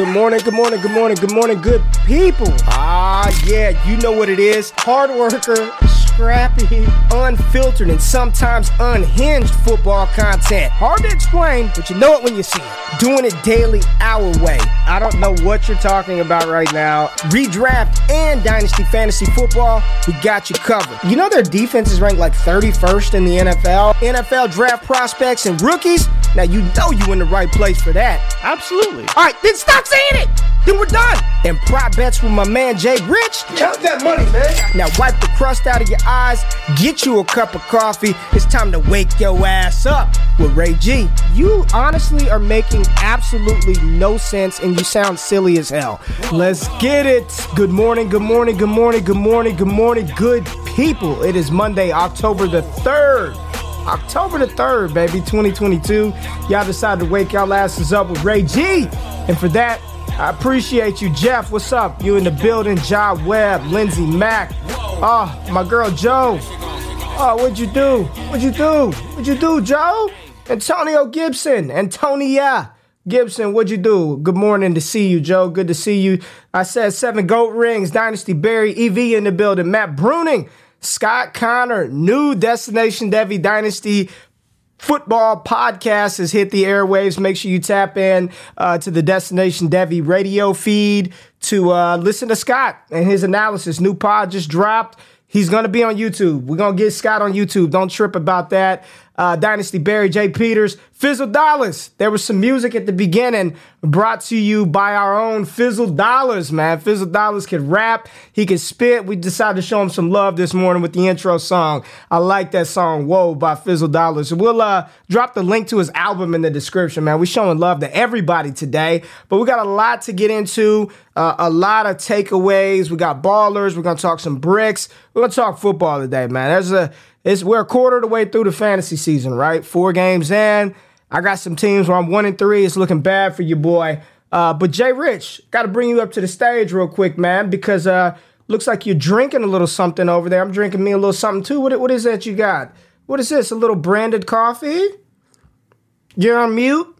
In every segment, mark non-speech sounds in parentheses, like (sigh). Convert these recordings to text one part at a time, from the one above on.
Good morning, good morning, good morning, good morning, good people. Ah, yeah, you know what it is. Hard worker, scrappy, unfiltered, and sometimes unhinged football content. Hard to explain, but you know it when you see it. Doing it daily our way. I don't know what you're talking about right now. Redraft and Dynasty Fantasy Football, we got you covered. You know their defense is ranked like 31st in the NFL. NFL draft prospects and rookies. Now you know you in the right place for that. Absolutely. All right, then stop saying it. Then we're done. And prop bets with my man Jay Rich. Count that money, man. Now wipe the crust out of your eyes, get you a cup of coffee. It's time to wake your ass up with Ray G. You honestly are making absolutely no sense and you sound silly as hell. Let's get it. Good morning, good morning, good morning, good morning, good morning, good people. It is Monday, October the 3rd. October the 3rd, baby, 2022. Y'all decided to wake y'all asses up with Ray G. And for that, I appreciate you, Jeff. What's up? You in the building, Job Webb, Lindsey Mack. Oh, my girl Joe. Oh, what'd you do? What'd you do? What'd you do, Joe? Antonio Gibson, Antonia Gibson, what'd you do? Good morning to see you, Joe. Good to see you. I said seven goat rings, Dynasty Barry, EV in the building, Matt Bruning, Scott Connor, new Destination Devy Dynasty football podcast has hit the airwaves. Make sure you tap in uh, to the Destination Devy radio feed to uh, listen to Scott and his analysis. New pod just dropped. He's going to be on YouTube. We're going to get Scott on YouTube. Don't trip about that. Uh, Dynasty Barry, J. Peters, Fizzle Dollars. There was some music at the beginning brought to you by our own Fizzle Dollars, man. Fizzle Dollars can rap, he can spit. We decided to show him some love this morning with the intro song. I like that song, Whoa, by Fizzle Dollars. We'll uh, drop the link to his album in the description, man. We're showing love to everybody today, but we got a lot to get into, uh, a lot of takeaways. We got ballers. We're going to talk some bricks. We're going to talk football today, man. There's a it's we're a quarter of the way through the fantasy season, right? Four games in. I got some teams where I'm one and three. It's looking bad for you, boy. Uh, but Jay Rich, got to bring you up to the stage real quick, man, because uh, looks like you're drinking a little something over there. I'm drinking me a little something too. What what is that you got? What is this? A little branded coffee? You're on mute.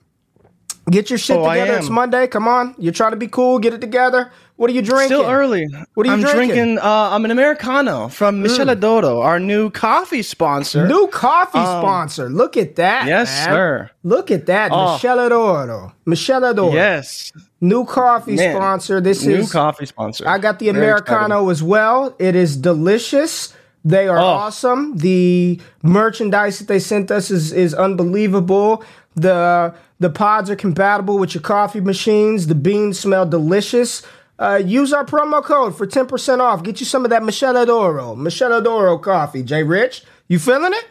Get your shit Oh, together. It's Monday. Come on. You're trying to be cool. Get it together. What are you drinking? Still early. What are you I'm drinking? Uh, I'm an Americano from Miscela d'Oro, our new coffee sponsor. New coffee sponsor. Look at that. Um, Yes, man. sir. Look at that. Oh. Miscela d'Oro. Miscela d'Oro. Yes, New coffee Man. sponsor. This new is coffee sponsor. I got the Very Americano as well. It is delicious. They are Oh. awesome. The merchandise that they sent us is is unbelievable. The the pods are compatible with your coffee machines. The beans smell delicious. Uh, use our promo code for 10% off. Get you some of that Miscela d'Oro. Miscela d'Oro coffee. Jay Rich, you feeling it?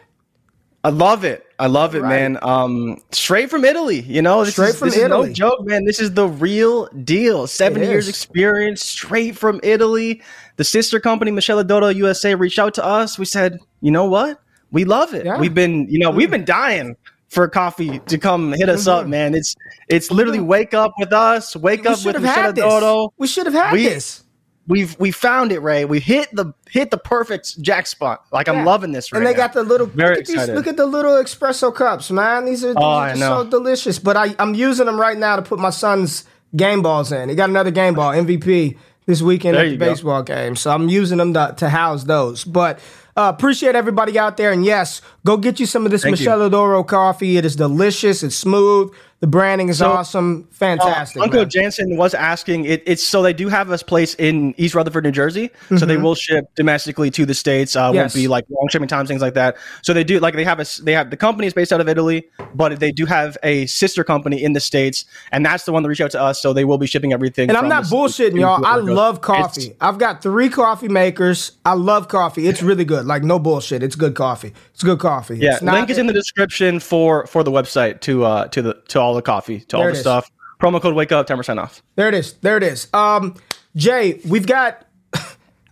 I love it. I love it, Right. man. Um, straight from Italy. You know, this Straight is, from this is Italy. no joke, man. This is the real deal. Seven years experience, straight from Italy. The sister company, Miscela d'Oro USA, reached out to us. We said, you know what? We love it. Yeah. We've been, you know, we've been dying for coffee to come hit us up, man. It's it's literally wake up with us, wake Mm-hmm. We up should with have Michele had this. Dodo. We should have had We- this. We've we found it, Ray. We hit the hit the perfect jack spot. Like I'm loving this right and they now. got the little Very look at these excited. look at the little espresso cups, man. These are, these Oh, are I know. so delicious. But I, I'm using them right now to put my son's game balls in. He got another game ball MVP this weekend There at the you go. baseball game. So I'm using them to, to house those. But uh, appreciate everybody out there. And yes, go get you some of this Thank. Miscela d'Oro coffee. It is delicious. It's smooth. The branding is So, awesome. Fantastic. Uh, Uncle man. Jansen was asking. It, it's so they do have a place in East Rutherford, New Jersey. So they will ship domestically to the states. Uh, Mm-hmm. Yes. Won't be like long shipping times, things like that. So they do like they have a they have the company is based out of Italy, but they do have a sister company in the states, and that's the one that reached out to us. So they will be shipping everything. And I'm not bullshitting, y'all. I love It's- coffee. I've got three coffee makers. I love coffee. It's really good. Like no bullshit. It's good coffee. It's good coffee. Yeah, It's not- link is in the description for for the website to uh to the to all the coffee to all There the it is. stuff. Promo code wake up ten percent off. There it is. There it is. Um, Jay, we've got. (laughs)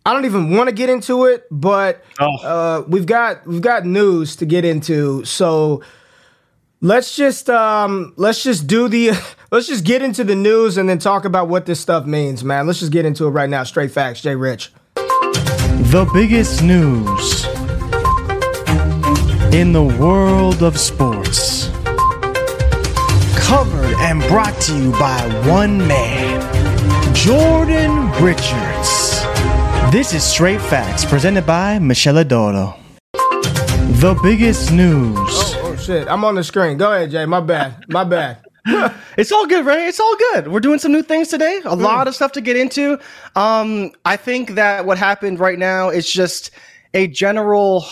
I don't even want to get into it, but Oh. uh, we've got we've got news to get into. So let's just um, let's just do the (laughs) let's just get into the news and then talk about what this stuff means, man. Let's just get into it right now. Straight facts, Jay Rich. The biggest news in the world of sports. And brought to you by one man. Jordan Richards. This is Straight Facts presented by Miscela d'Oro. The biggest news. Oh shit! I'm on the screen. Go ahead, Jay. My bad. My bad. (laughs) It's all good, right? It's all good. We're doing some new things today. A lot of stuff to get into. Um, I think that what happened right now is just a general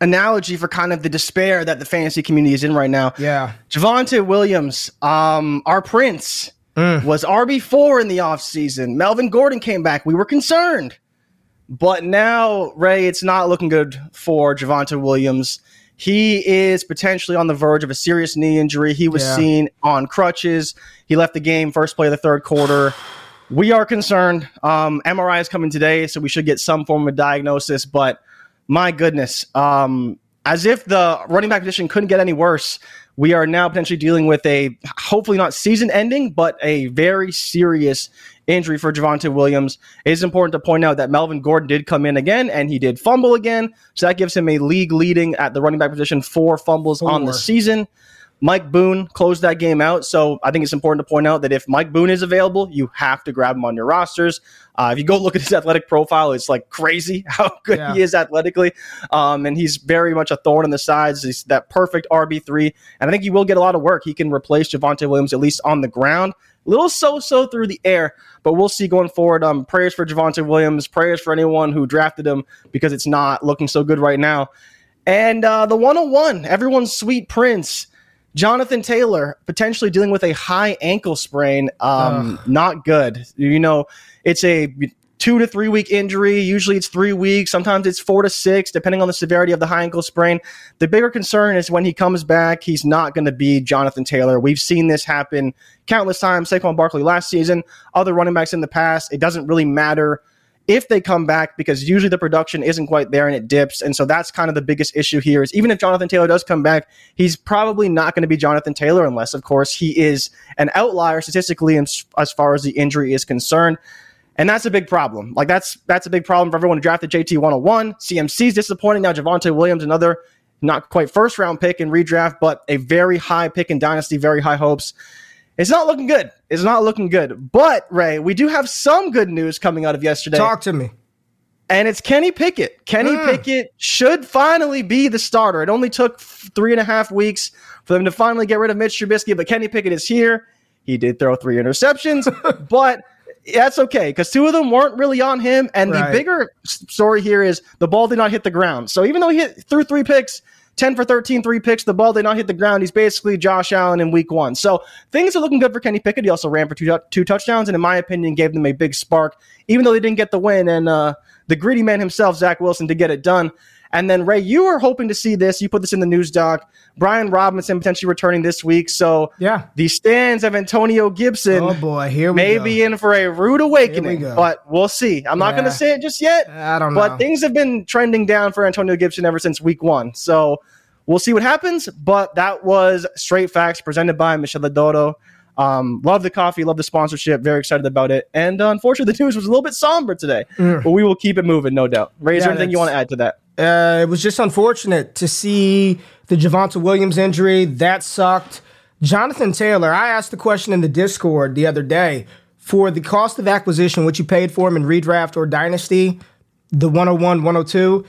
analogy for kind of the despair that the fantasy community is in right now. Yeah. Javonte Williams, um, our prince, was RB4 in the offseason. Melvin Gordon came back. We were concerned. But now, Ray, it's not looking good for Javonte Williams. He is potentially on the verge of a serious knee injury. He was Yeah. seen on crutches. He left the game first play of the third quarter. We are concerned. Um, MRI is coming today, so we should get some form of diagnosis. But my goodness, um, as if the running back position couldn't get any worse, we are now potentially dealing with a hopefully not season ending, but a very serious injury for Javonte Williams. It is important to point out that Melvin Gordon did come in again and he did fumble again. So that gives him a league leading at the running back position, four fumbles on the season. Mike Boone closed that game out. So I think it's important to point out that if Mike Boone is available, you have to grab him on your rosters. Uh, if you go look at his athletic profile, it's like crazy (laughs) how good Yeah. he is athletically. Um, and he's very much a thorn in the sides. He's that perfect RB3. And I think he will get a lot of work. He can replace Javonte Williams, at least on the ground. A little so so through the air, but we'll see going forward. Um, prayers for Javonte Williams, prayers for anyone who drafted him because it's not looking so good right now. And uh, the 101, everyone's sweet prince, Jonathan Taylor, potentially dealing with a high ankle sprain. Um, not good. You know, it's a two to three week injury. Usually it's three weeks. Sometimes it's four to six, depending on the severity of the high ankle sprain. The bigger concern is when he comes back, he's not going to be Jonathan Taylor. We've seen this happen countless times. Saquon Barkley last season, other running backs in the past. It doesn't really matter if they come back because usually the production isn't quite there and it dips. And so that's kind of the biggest issue here is even if Jonathan Taylor does come back, he's probably not going to be Jonathan Taylor unless, of course, he is an outlier statistically as, far as the injury is concerned. And that's a big problem. Like that's that's a big problem for everyone who drafted JT 101. CMC's disappointing. Now Javonte Williams, another not quite first round pick in redraft, but a very high pick in dynasty, very high hopes. It's not looking good. It's not looking good. But Ray, we do have some good news coming out of yesterday, Talk to me. and it's Kenny Pickett. Kenny Mm. Pickett should finally be the starter. It only took three and a half weeks for them to finally get rid of Mitch Trubisky, but Kenny Pickett is here. He did throw three interceptions, (laughs) but that's okay because two of them weren't really on him. And Right. the bigger story here is the ball did not hit the ground. So even though he hit threw three picks, 10 for 13, three picks, the ball did not hit the ground. He's basically Josh Allen in week one. So things are looking good for Kenny Pickett. He also ran for two, two touchdowns and, in my opinion, gave them a big spark, even though they didn't get the win. And uh, the greedy man himself, Zach Wilson, to get it done. And then, Ray, you were hoping to see this. You put this in the news doc. Brian Robinson potentially returning this week. So Yeah. the stands of Antonio Gibson Oh boy, here we may go. be in for a rude awakening, go. but we'll see. I'm not going to say it just yet, I don't know. but things have been trending down for Antonio Gibson ever since week one. So we'll see what happens. But that was Straight Facts presented by Miscela d'Oro. Um, love the coffee, love the sponsorship, very excited about it. And uh, unfortunately, (laughs) the news was a little bit somber today, but we will keep it moving, no doubt. Ray, is Mm. Yeah, there anything you want to add to that? Uh, it was just unfortunate to see the Javonte Williams injury. That sucked. Jonathan Taylor, I asked the question in the Discord the other day for the cost of acquisition, what you paid for him in redraft or dynasty, the 101, 102.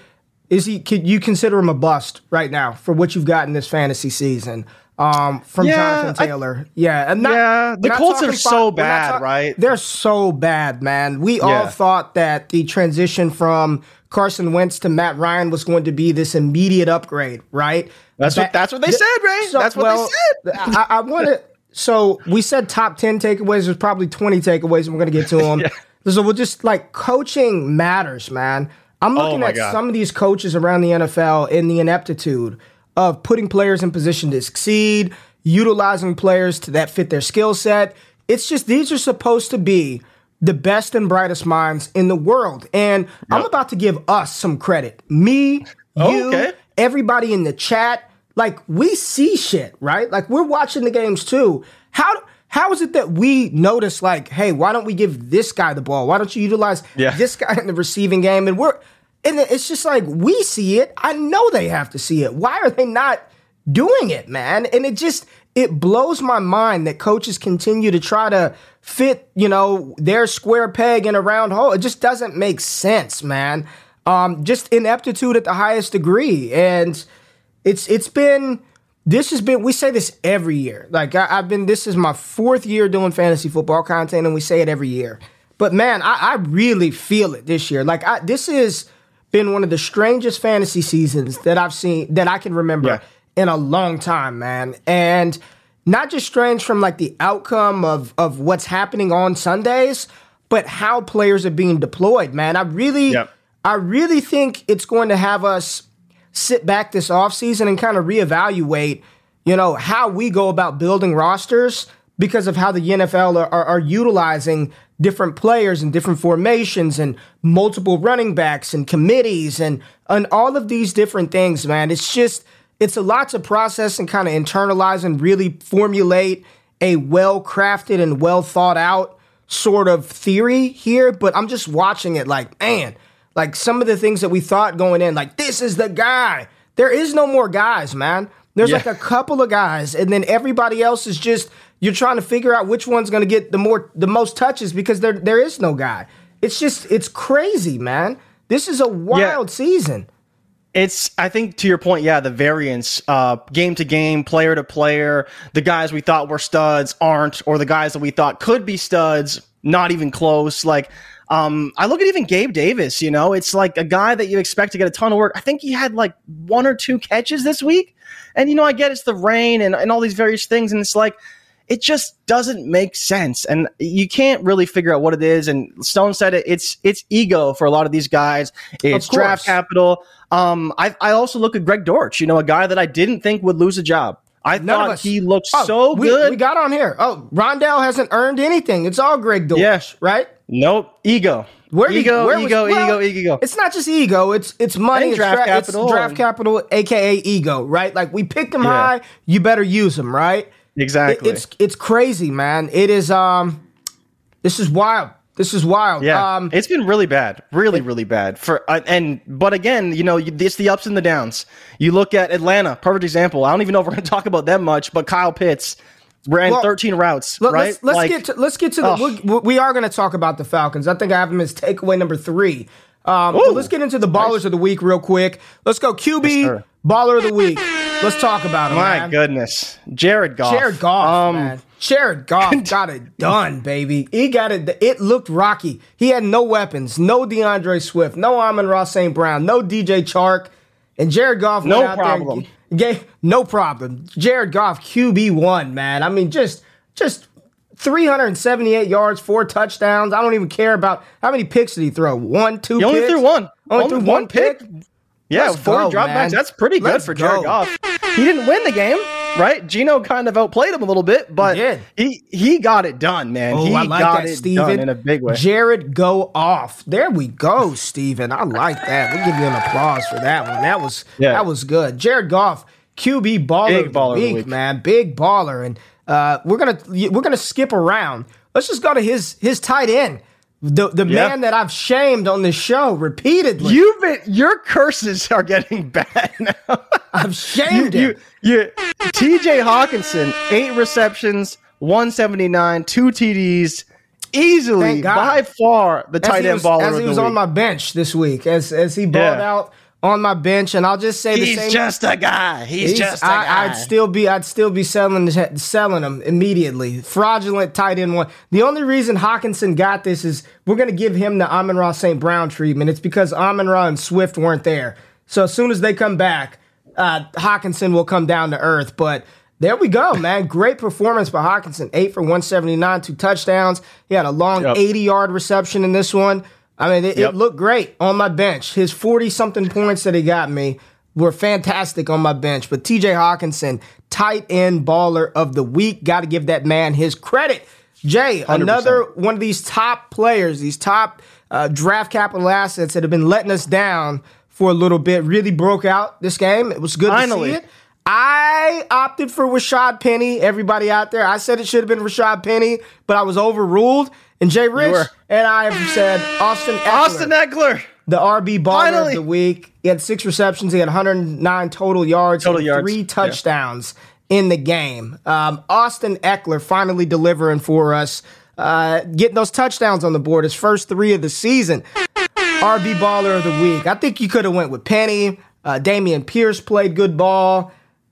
Is he? Could you consider him a bust right now for what you've got in this fantasy season? Um, from Yeah, Jonathan I- Taylor, yeah, and not, Yeah, the Colts are so bad, talk- right? They're so bad, man. We all thought that the transition from Carson Wentz to Matt Ryan was going to be this immediate upgrade, right? That's what- that's what they said, Ray. That's what they said. I, I want to. So we said top ten takeaways. There's probably twenty takeaways, and we're gonna get to (laughs) them. So we'll just like coaching matters, man. I'm oh looking Oh at God. some of these coaches around the NFL in the ineptitude of putting players in position to succeed, utilizing players to, that fit their skill set. It's just these are supposed to be the best and brightest minds in the world. And I'm about to give us some credit. Me, oh, you, Okay. everybody in the chat. Like we see shit, right? Like we're watching the games too. How how is it that we notice like, hey, why don't we give this guy the ball? Why don't you utilize Yeah. this guy in the receiving game? And we're and it's just like we see it. I know they have to see it. Why are they not doing it, man? And it just it blows my mind that coaches continue to try to fit, you know, their square peg in a round hole. It just doesn't make sense, man. Um, just ineptitude at the highest degree. And it's it's been this has been we say this every year. Like I, have been this is my fourth year doing fantasy football content, and we say it every year. But man, I, I really feel it this year. Like I, this has been one of the strangest fantasy seasons that I've seen that I can remember yeah. in a long time, man. And not just strange from like the outcome of of what's happening on Sundays, but how players are being deployed, man. I really yep. I really think it's going to have us sit back this offseason and kind of reevaluate, you know, how we go about building rosters because of how the NFL are, are, are utilizing different players and different formations and multiple running backs and committees and and all of these different things, man. It's just it's a lot to process and kind of internalize and really formulate a well crafted and well thought out sort of theory here. But I'm just watching it like, man, like some of the things that we thought going in, like this is the guy. There is no more guys, man. There's yeah. like a couple of guys, and then everybody else is just you're trying to figure out which one's going to get the more the most touches because there there is no guy. It's just it's crazy, man. This is a wild yeah. season. It's, I think, to your point, yeah, the variance, uh, game to game, player to player, the guys we thought were studs aren't, or the guys that we thought could be studs, not even close. Like, um, I look at even Gabe Davis, you know, it's like a guy that you expect to get a ton of work. I think he had like one or two catches this week. And, you know, I get it's the rain and, and all these various things. And it's like, it just doesn't make sense and you can't really figure out what it is and stone said it it's it's ego for a lot of these guys it's draft capital um I, I also look at greg dortch you know a guy that i didn't think would lose a job I None thought he looked oh, so we, good. We got on here. Oh, Rondale hasn't earned anything. It's all Greg Dortch, yeah. right? Nope. Ego. Where ego, where ego, was, well, ego, ego. It's not just ego. It's it's money. It's draft, dra- capital. It's draft capital, aka ego, right? Like we picked him yeah. high. You better use him, right? Exactly. It, it's it's crazy, man. It is um this is wild. This is wild. Yeah, um, it's been really bad, really, really bad. For uh, and but again, you know, it's the ups and the downs. You look at Atlanta, perfect example. I don't even know if we're going (laughs) to talk about them much, but Kyle Pitts ran well, 13 routes. Let, right? Let's, let's like, get to let's get to the. Oh. We, we are going to talk about the Falcons. I think I have them as takeaway number three. Um, let's get into the ballers nice. of the week real quick. Let's go QB yes, baller of the week. Let's talk about him. My man. goodness, Jared Goff. Jared Goff, um, man. Jared Goff (laughs) got it done, baby. He got it. It looked rocky. He had no weapons, no DeAndre Swift, no Amon-Ra St. Brown, no DJ Chark, and Jared Goff. No problem. Gave, no problem. Jared Goff QB one, man. I mean, just just 378 yards, four touchdowns. I don't even care about how many picks did he throw. One, two. He only threw one. Only, only threw one, one pick. pick? Yeah, Let's 40 dropbacks. That's pretty good Let's for Jared Goff. He didn't win the game, right? Geno kind of outplayed him a little bit, but he he, he got it done, man. Oh, he I like got that, it Steven. done in a big way. Jared go off. There we go, Steven. I like that. We'll give you an applause for that one. That was yeah. that was good. Jared Goff, QB baller, Big baller week, week, man. Big baller. And uh, we're gonna we're gonna skip around. Let's just go to his his tight end. The the yeah. man that I've shamed on this show repeatedly. You've been your curses are getting (laughs) bad now. I've shamed you, him. You, you, TJ Hockenson, eight receptions, 179, two TDs, easily by far the tight end baller. As he was on my bench this week, as as he balled yeah. out on my bench, and I'll just say he's the same. just a guy. He's, he's just a I, guy. I'd still be, I'd still be selling, selling him immediately. Fraudulent tight end one. The only reason Hockenson got this is we're going to give him the Amon-Ra St. Brown treatment. It's because Amon-Ra and Swift weren't there. So as soon as they come back, uh, Hockenson will come down to earth. But there we go, (laughs) man. Great performance by Hockenson. Eight for 179, two touchdowns. He had a long yep. 80 yard reception in this one. I mean, it, yep. it looked great on my bench. His 40 something points that he got me were fantastic on my bench. But TJ Hockenson, tight end baller of the week. Got to give that man his credit. Jay, 100%. another one of these top players, these top uh, draft capital assets that have been letting us down for a little bit, really broke out this game. It was good Finally. to see it. I opted for Rashad Penny. Everybody out there, I said it should have been Rashad Penny, but I was overruled. And Jay Rich and I have said Austin Ekeler. Austin Ekeler. The RB baller of the week. He had six receptions. He had 109 total yards. Total yards. Three touchdowns yeah. in the game. Um, Austin Ekeler finally delivering for us. uh, getting those touchdowns on the board, his first three of the season. RB baller of the week. I think you could have went with Penny. Uh, Dameon Pierce played good ball.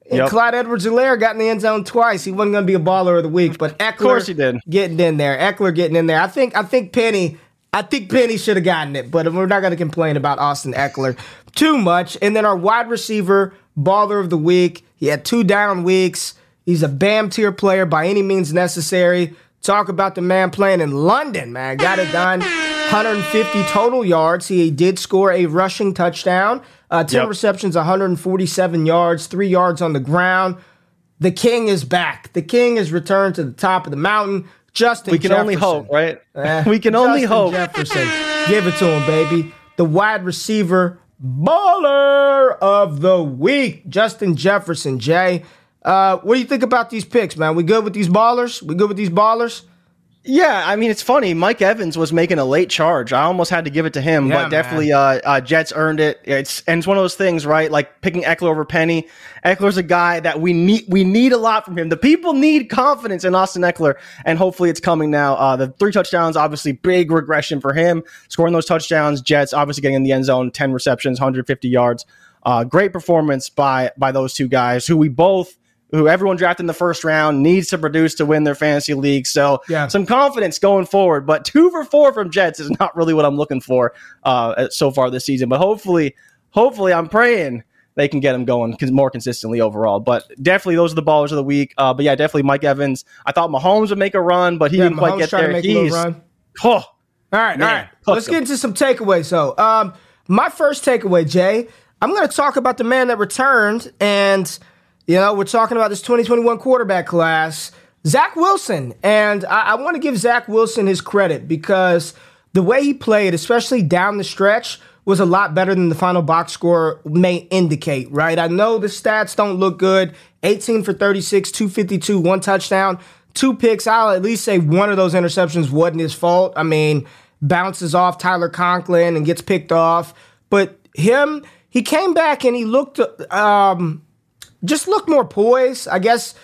And Yep. Clyde Edwards-Helaire got in the end zone twice. He wasn't going to be a baller of the week, but Ekeler, of course he did. getting in there. Ekeler getting in there. I think. I think Penny. I think Penny should have gotten it, but we're not going to complain about Austin Ekeler too much. And then our wide receiver baller of the week. He had two down weeks. He's a BAM tier player by any means necessary. Talk about the man playing in London, man. Got it done. 150 total yards. He did score a rushing touchdown. Uh, 10 Yep. receptions, 147 yards, three yards on the ground. The king is back. The king has returned to the top of the mountain. Justin We can only hope, right? Eh, (laughs) we can only hope. Jefferson. Give it to him, baby. The wide receiver baller of the week, Justin Jefferson. Jay, uh, what do you think about these picks, man? We good with these ballers? We good with these ballers? Yeah, I mean it's funny. Mike Evans was making a late charge. I almost had to give it to him, Yeah, but man. definitely uh, uh, Jets earned it. It's and it's one of those things, right? Like picking Ekeler over Penny. Ekeler's a guy that we need. We need a lot from him. The people need confidence in Austin Ekeler, and hopefully it's coming now. Uh, the three touchdowns, obviously, big regression for him. Scoring those touchdowns, Jets obviously getting in the end zone, ten receptions, 150 yards. Uh, great performance by by those two guys, who we both. Who everyone drafted in the first round needs to produce to win their fantasy league. So Yeah. some confidence going forward. But two for four from Jets is not really what I'm looking for uh, so far this season. But hopefully, hopefully, I'm praying they can get him going more consistently overall. But definitely, those are the ballers of the week. Uh, but yeah, definitely Mike Evans. I thought Mahomes would make a run, but he Yeah, didn't quite get there. He's run. oh, All right, Man, all right. Let's them. get into some takeaways. So, um, my first takeaway, Jay, I'm going to talk about the man that returned, and you know we're talking about this 2021 quarterback class, Zach Wilson, and I, I want to give Zach Wilson his credit because the way he played, especially down the stretch. Was a lot better than the final box score may indicate, right? I know the stats don't look good. 18 for 36, 252, one touchdown, two picks. I'll at least say one of those interceptions wasn't his fault. I mean, bounces off Tyler Conklin and gets picked off. But him, he came back and he looked, um, just looked more poised. I guess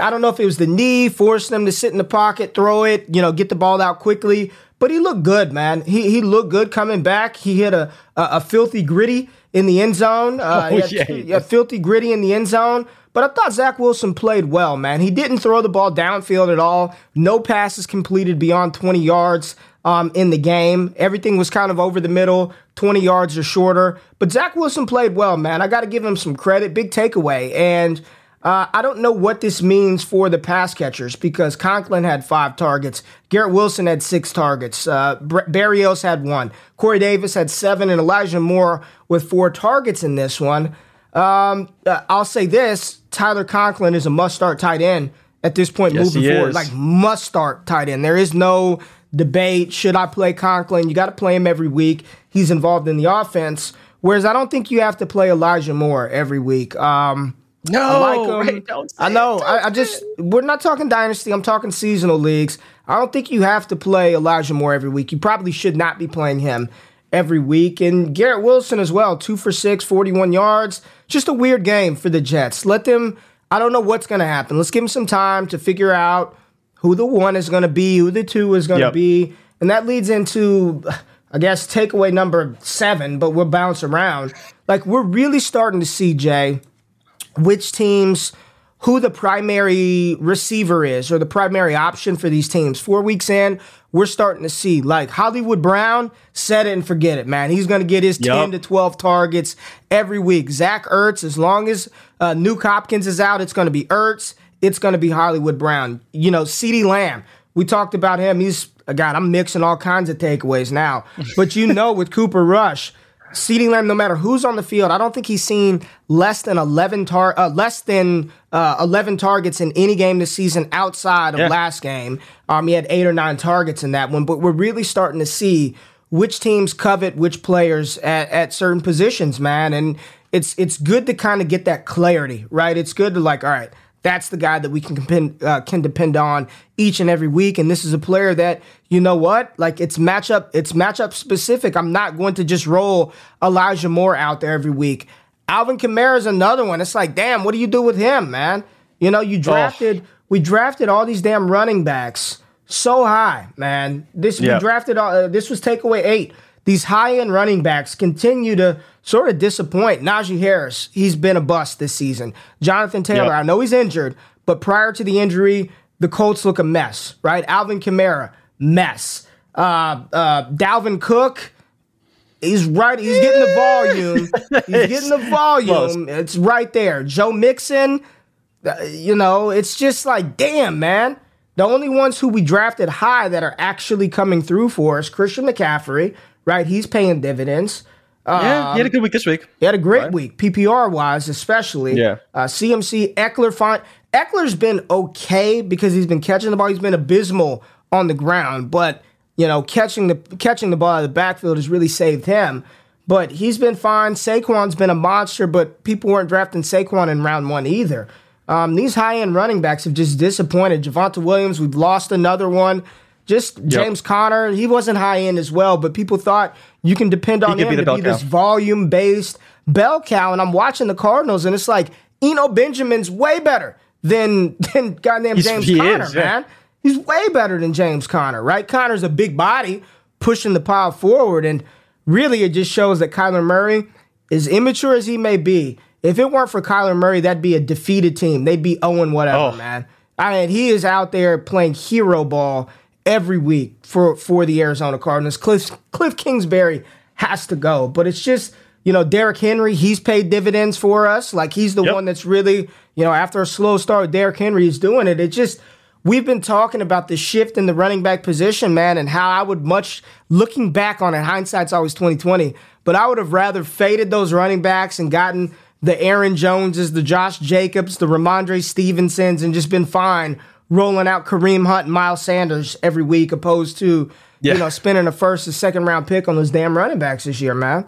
I don't know if it was the knee forcing him to sit in the pocket, throw it, you know, get the ball out quickly. But he looked good, man. He he looked good coming back. He hit a a, a filthy gritty in the end zone. Uh, Oh, yeah, a filthy gritty in the end zone. But I thought Zach Wilson played well, man. He didn't throw the ball downfield at all. No passes completed beyond 20 yards um, in the game. Everything was kind of over the middle, 20 yards or shorter. But Zach Wilson played well, man. I got to give him some credit. Big takeaway. And uh, I don't know what this means for the pass catchers because Conklin had five targets. Garrett Wilson had six targets. Uh, Berrios had one. Corey Davis had seven, and Elijah Moore with four targets in this one. Um, uh, I'll say this: Tyler Conklin is a must-start tight end at this point Yes, moving forward. Like must-start tight end. There is no debate. Should I play Conklin? You got to play him every week. He's involved in the offense. Whereas I don't think you have to play Elijah Moore every week. Um, no, I like him. Ray, don't say I know. I, I just we're not talking dynasty. I'm talking seasonal leagues. I don't think you have to play Elijah Moore every week. You probably should not be playing him every week. And Garrett Wilson as well, two for six, 41 yards. Just a weird game for the Jets. Let them. I don't know what's going to happen. Let's give them some time to figure out who the one is going to be, who the two is going to Yep. be, and that leads into. I guess takeaway number seven, but we'll bounce around. Like we're really starting to see Jay which teams who the primary receiver is or the primary option for these teams. Four weeks in, we're starting to see like Hollywood Brown, set it and forget it, man. He's going to get his Yup. 10 to 12 targets every week. Zach Ertz, as long as uh, Nuke Hopkins is out, it's going to be Ertz. It's going to be Hollywood Brown. You know, CeeDee Lamb, we talked about him. He's, God, I'm mixing all kinds of takeaways now. (laughs) But you know, with Cooper Rush, CeeDee Lamb, no matter who's on the field, I don't think he's seen less than eleven tar uh, less than uh, eleven targets in any game this season outside of Yeah. last game. Um, he had eight or nine targets in that one, but we're really starting to see which teams covet which players at, at certain positions, man, and it's it's good to kind of get that clarity, right? It's good to like, all right, that's the guy that we can depend uh, can depend on each and every week, and this is a player that you know what, like it's matchup it's matchup specific. I'm not going to just roll Elijah Moore out there every week. Alvin Kamara is another one. It's like, damn, what do you do with him, man? You know, you drafted we drafted all these damn running backs so high, man. This Yeah. we drafted. Uh, this was takeaway eight. These high end running backs continue to sort of disappoint. Najee Harris, he's been a bust this season. Jonathan Taylor, Yeah. I know he's injured, but prior to the injury, the Colts look a mess, right? Alvin Kamara, mess. Uh, uh, Dalvin Cook, he's right. He's getting the volume. (laughs) He's getting the volume. It's right there. Joe Mixon, uh, you know, it's just like, damn, man. The only ones who we drafted high that are actually coming through for us, Christian McCaffrey, right? He's paying dividends. Yeah, he had a good week this week. He had a great week, PPR wise, especially. Yeah. Uh, CMC, Ekeler, fine. Ekeler's been okay because he's been catching the ball. He's been abysmal on the ground, but you know, catching the catching the ball out of the backfield has really saved him. But he's been fine. Saquon's been a monster, but people weren't drafting Saquon in round one either. Um, these high end running backs have just disappointed. Javonte Williams, we've lost another one. Just James Conner, he wasn't high end as well, but people thought you can depend on him be to be this volume based bell cow. And I'm watching the Cardinals, and it's like Eno Benjamin's way better than (laughs) than goddamn He's- James Conner, is, yeah. man. He's way better than James Conner, right? Conner's a big body pushing the pile forward, and really it just shows that Kyler Murray, as immature as he may be, if it weren't for Kyler Murray, that'd be a defeated team. They'd be 0 whatever, Oh. man. I mean, he is out there playing hero ball every week for for the Arizona Cardinals. Cliff Cliff Kingsbury has to go, but it's just you know Derrick Henry. He's paid dividends for us. Like he's the Yep. one that's really you know after a slow start, Derrick Henry is doing it. It just we've been talking about the shift in the running back position, man, and how I would much looking back on it. Hindsight's always twenty twenty, but I would have rather faded those running backs and gotten the Aaron Joneses, the Josh Jacobs, the Rhamondre Stevensons, and just been fine rolling out Kareem Hunt and Miles Sanders every week, opposed to Yeah. you know spending a first and second round pick on those damn running backs this year, man.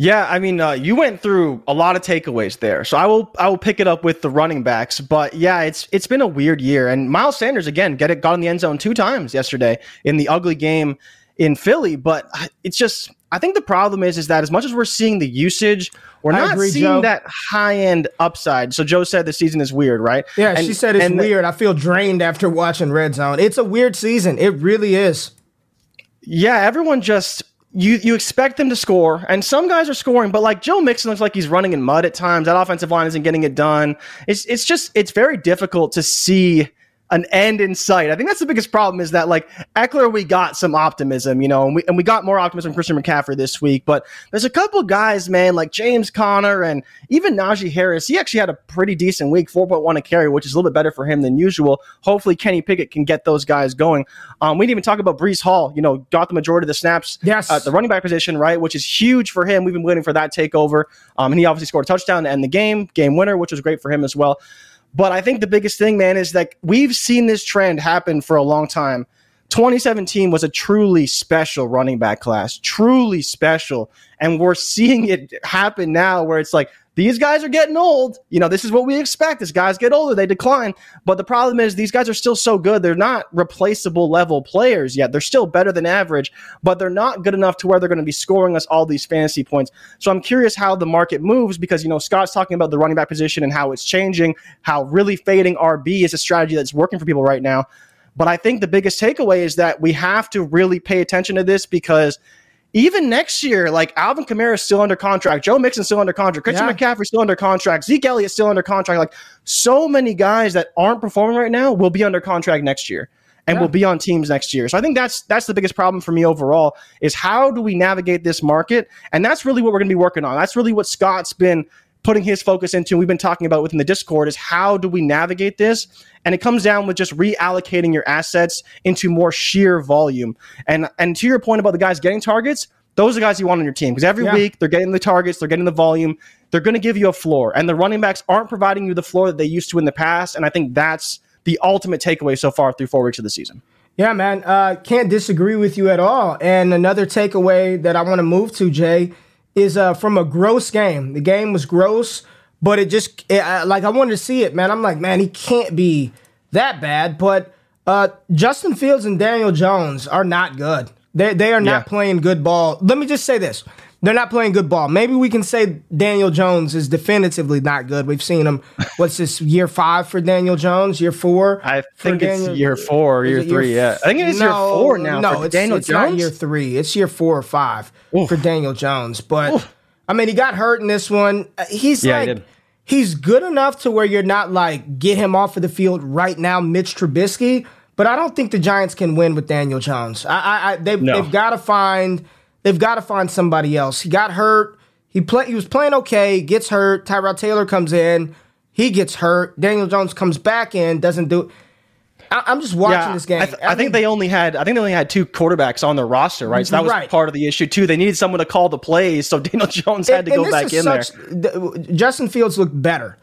Yeah, I mean, uh, you went through a lot of takeaways there, so I will I will pick it up with the running backs. But yeah, it's it's been a weird year, and Miles Sanders again get it got in the end zone two times yesterday in the ugly game in Philly. But it's just I think the problem is is that as much as we're seeing the usage, we're I not agree, seeing Joe. that high end upside. So Joe said the season is weird, right? Yeah, And- she said it's and the- weird. I feel drained after watching Red Zone. It's a weird season. It really is. Yeah, everyone just you you expect them to score, and some guys are scoring, but like Joe Mixon looks like he's running in mud at times. That offensive line isn't getting it done. It's it's just it's very difficult to see an end in sight. I think that's the biggest problem is that like Ekeler, we got some optimism, you know, and we and we got more optimism from Christian McCaffrey this week. But there's a couple guys, man, like James Conner and even Najee Harris. He actually had a pretty decent week, 4.1 a carry, which is a little bit better for him than usual. Hopefully Kenny Pickett can get those guys going. Um, we didn't even talk about Breece Hall, you know, got the majority of the snaps Yes. at the running back position, right? Which is huge for him. We've been waiting for that takeover. Um, and he obviously scored a touchdown to end the game, game winner, which was great for him as well. But I think the biggest thing, man, is that we've seen this trend happen for a long time. 2017 was a truly special running back class, truly special. And we're seeing it happen now where it's like, these guys are getting old. You know, this is what we expect. As guys get older, they decline. But the problem is, these guys are still so good. They're not replaceable level players yet. They're still better than average, but they're not good enough to where they're going to be scoring us all these fantasy points. So I'm curious how the market moves because, you know, Scott's talking about the running back position and how it's changing, how really fading RB is a strategy that's working for people right now. But I think the biggest takeaway is that we have to really pay attention to this because even next year, like Alvin Kamara is still under contract, Joe Mixon's still under contract, Christian Yeah. McCaffrey's still under contract, Zeke Elliott's still under contract. Like so many guys that aren't performing right now will be under contract next year and Yeah. will be on teams next year. So I think that's that's the biggest problem for me overall is how do we navigate this market? And that's really what we're going to be working on. That's really what Scott's been putting his focus into. We've been talking about within the Discord is how do we navigate this? And it comes down with just reallocating your assets into more sheer volume. And and to your point about the guys getting targets, those are guys you want on your team because every Yeah. week they're getting the targets, they're getting the volume, they're going to give you a floor. And the running backs aren't providing you the floor that they used to in the past. And I think that's the ultimate takeaway so far through four weeks of the season. Yeah, man. Uh, can't disagree with you at all. And another takeaway that I want to move to, Jay, is uh, from a gross game. The game was gross, but it just it, uh, like I wanted to see it, man. I'm like, man, he can't be that bad. But uh, Justin Fields and Daniel Jones are not good. They they are not Yeah. playing good ball. Let me just say this: They're not playing good ball. Maybe we can say Daniel Jones is definitively not good. We've seen him. What's this (laughs) year five for Daniel Jones? Year four? I think it's Daniel- year four, year three. yeah, I think it is year four now. No, it's, Daniel it's Jones. not year three. It's year four or five Oof. for Daniel Jones. But I mean, he got hurt in this one. Uh, He's Yeah, like did. he's good enough to where you're not like get him off of the field right now, Mitch Trubisky. But I don't think the Giants can win with Daniel Jones. I, I, I they've, No. they've got to find they've got to find somebody else. He got hurt. He play he was playing okay. Gets hurt. Tyrod Taylor comes in. He gets hurt. Daniel Jones comes back in. Doesn't do. I, I'm just watching this game. I, th- I think they only had I think they only had two quarterbacks on their roster, right? So that was Right. part of the issue too. They needed someone to call the plays, so (laughs) Daniel Jones had to go back in there. such- th- Justin Fields looked better.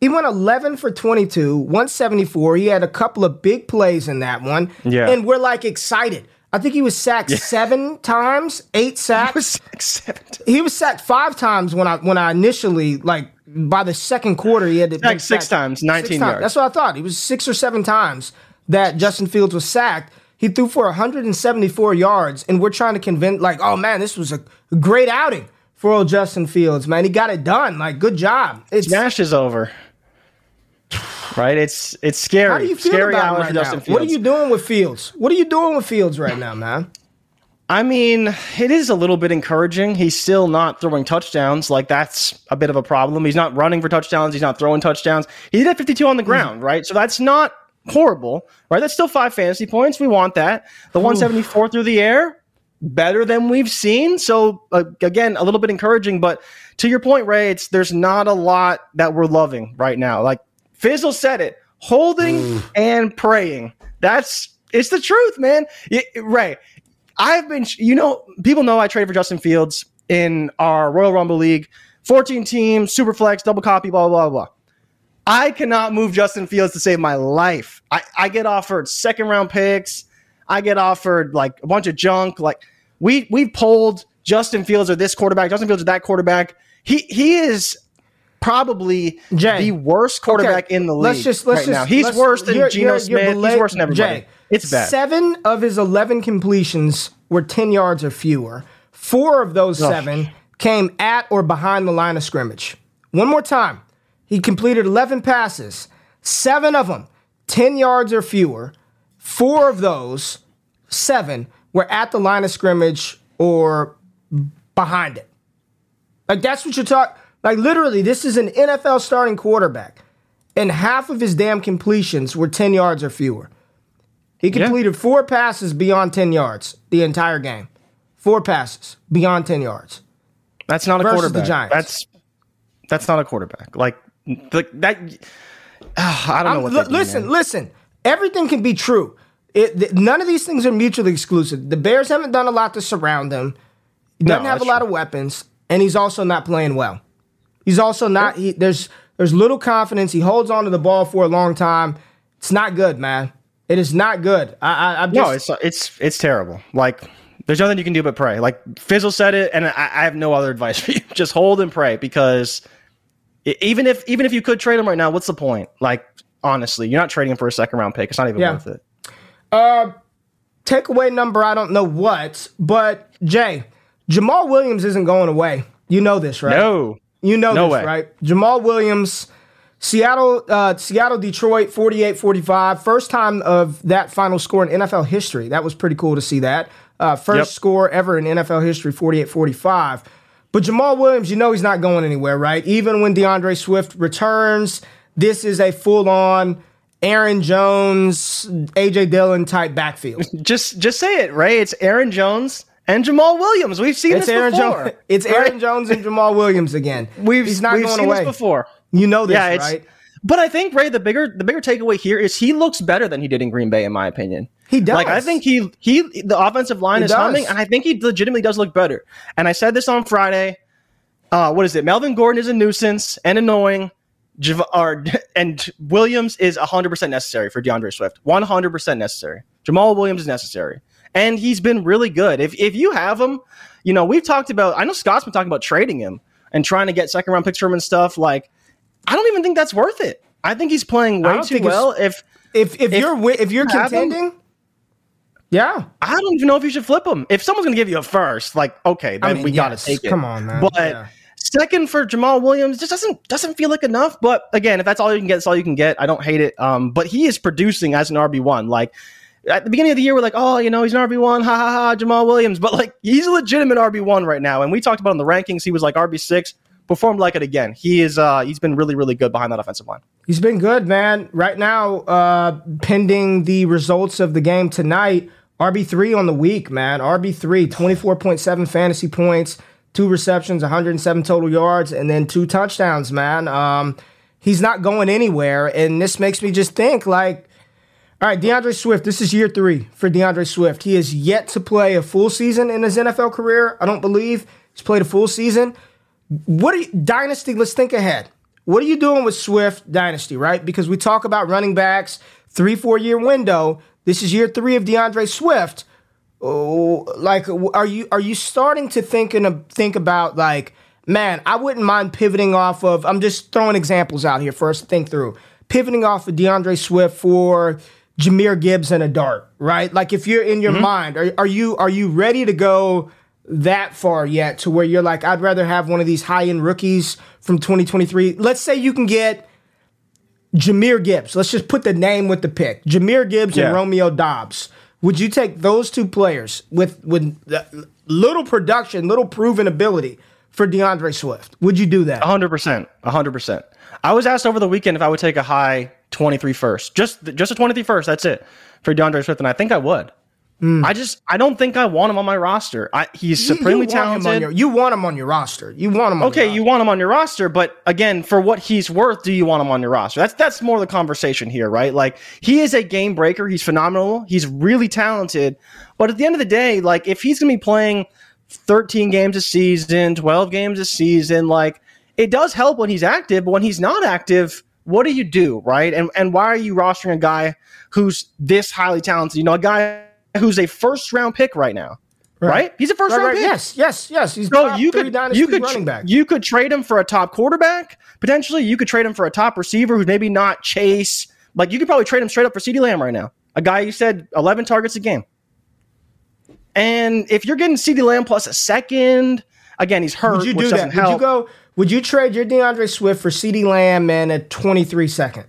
He went 11 for 22, 174. He had a couple of big plays in that one. Yeah. And we're like excited. I think he was sacked seven times, eight sacks. was like seven. he was sacked five times when I when I initially like by the second quarter he had to Sacked six times, 19 yards. That's what I thought. He was six or seven times that Justin Fields was sacked. He threw for 174 yards, and we're trying to convince like, oh man, this was a great outing for old Justin Fields. Man, he got it done. Like, good job. It's Smash is over. Right? It's it's scary. how do you feel scary about right now? What are you doing with Fields? What are you doing with Fields right now, man? I mean, it is a little bit encouraging. He's still not throwing touchdowns. Like that's a bit of a problem. He's not running for touchdowns. He's not throwing touchdowns. He did have 52 on the ground, right? So that's not horrible, right? That's still five fantasy points. We want that. The 174 through the air, better than we've seen. So uh, again, a little bit encouraging. But to your point, Ray, it's there's not a lot that we're loving right now. Like Fizzle said it, holding and praying. That's it's the truth, man. Y- Ray, I've been, you know, people know I traded for Justin Fields in our Royal Rumble League, 14 team, super flex, double copy, blah, blah, blah, blah. I cannot move Justin Fields to save my life. I, I get offered second round picks. I get offered like a bunch of junk. Like we we pulled Justin Fields or this quarterback, Justin Fields or that quarterback. He he is probably Jay, the worst quarterback Okay, in the league Let's just let's right just now. He's worse than you're- Geno you're- you're Smith. He's worse than everybody. Jay, it's bad. Seven of his 11 completions were 10 yards or fewer. Four of those seven came at or behind the line of scrimmage. One more time. He completed 11 passes, seven of them 10 yards or fewer. Four of those, seven, were at the line of scrimmage or behind it. Like that's what you're talking. Like literally, this is an NFL starting quarterback, and half of his damn completions were 10 yards or fewer. He completed four passes beyond 10 yards the entire game. Four passes beyond 10 yards. That's not a quarterback. Giants. That's that's not a quarterback. Like the, that. Ah, (sighs) I don't know I'm- what. they listen, man. listen. Everything can be true. It, th- none of these things are mutually exclusive. The Bears haven't done a lot to surround him. He doesn't No, have a lot true. of weapons, and he's also not playing well. He's also not. He, there's there's little confidence. He holds on to the ball for a long time. It's not good, man. It is not good. I, I, I'm just, No, it's it's it's terrible. Like there's nothing you can do but pray. Like Fizzle said it, and I, I have no other (laughs) advice for you. Just hold and pray because even if even if you could trade him right now, what's the point? Like honestly, you're not trading him for a second round pick. It's not even Yeah. worth it. Uh, takeaway number. I don't know what, but Jay, Jamaal Williams isn't going away. You know this, right? No, You know No this, way. right? Jamaal Williams, Seattle, uh, Seattle, Detroit, 48-45. First time of that final score in NFL history. That was pretty cool to see that. Uh, first Yep. score ever in NFL history, 48-45. But Jamaal Williams, you know he's not going anywhere, right? Even when DeAndre Swift returns, this is a full-on Aaron Jones, AJ Dillon type backfield. (laughs) just just say it, Ray. It's Aaron Jones and Jamaal Williams. We've seen It's this Aaron before. Jones. (laughs) It's right? Aaron Jones and Jamaal Williams again. (laughs) We've he's not we've going seen away. this before. You know this, Yeah, right? But I think Ray, the bigger the bigger takeaway here is he looks better than he did in Green Bay, in my opinion. He does. Like I think he he the offensive line He is does. humming, and I think he legitimately does look better. And I said this on Friday. Uh, what is it? Melvin Gordon is a nuisance and annoying. Jav- or, (laughs) and Williams is 100% necessary for DeAndre Swift. 100% necessary. Jamaal Williams is necessary. And he's been really good. If if you have him, you know, we've talked about I know Scott's been talking about trading him and trying to get second round picks for him and stuff. Like, I don't even think that's worth it. I think he's playing way too well. If If if, you're if you're have him- contending, Yeah. I don't even know if you should flip him. If someone's going to give you a first, like okay, then I mean, we got to take it. Come on, man. But Yeah. second for Jamaal Williams just doesn't doesn't feel like enough. But again, if that's all you can get, that's all you can get. I don't hate it. Um, but he is producing as an RB one. Like at the beginning of the year, we're like, oh, you know, he's an RB one, ha ha ha, Jamaal Williams. But like he's a legitimate RB one right now. And we talked about in the rankings, he was like RB six. Performed like it again. He is. Uh, he's been really, really good behind that offensive line. He's been good, man. Right now, uh, pending the results of the game tonight, RB3 on the week, man. RB3, 24.7 fantasy points, two receptions, 107 total yards, and then two touchdowns, man. Um, he's not going anywhere. And this makes me just think, like, all right, DeAndre Swift, this is year three for DeAndre Swift. He has yet to play a full season in his NFL career. I don't believe he's played a full season. What are you, Dynasty, let's think ahead. What are you doing with Swift Dynasty, right? Because we talk about running backs, three, four year window. This is year three of DeAndre Swift. Oh, like, are you are you starting to think and think about like, man, I wouldn't mind pivoting off of. I'm just throwing examples out here for us to think through. Pivoting off of DeAndre Swift for Jahmyr Gibbs and a dart, right? Like, if you're in your mm-hmm. mind, are, are you are you ready to go? that far yet to where you're like, I'd rather have one of these high end rookies from 2023. Let's say you can get Jahmyr Gibbs. Let's just put the name with the pick. Jahmyr Gibbs Yeah. and Romeo Doubs. Would you take those two players with with little production, little proven ability for DeAndre Swift? Would you do that? hundred percent, hundred percent. I was asked over the weekend if I would take a high 23 first, just just a 23 first. That's it for DeAndre Swift, and I think I would. Hmm. I just I don't think I want him on my roster. I, he's You- supremely you want him on talented. your- you want him on your roster. You want him on okay, you want him on your roster, but again, for what he's worth, do you want him on your roster? That's that's more the conversation here, right? Like he is a game breaker. He's phenomenal. He's really talented. But at the end of the day, like if he's gonna be playing 13 games a season, 12 games a season, like it does help when he's active, but when he's not active, what do you do, right? And and why are you rostering a guy who's this highly talented? You know, a guy who's a first round pick right now. Right? He's a first Right, round right, pick. Yes, yes, yes. He's So you could you could running back. you could trade him for a top quarterback potentially. You could trade him for a top receiver who's maybe not Chase. Like you could probably trade him straight up for CeeDee Lamb right now. A guy you said eleven targets a game. And if you're getting CeeDee Lamb plus a second, again he's hurt. Would you do that? Would help. you go? Would you trade your DeAndre Swift for CeeDee Lamb and a 23 second?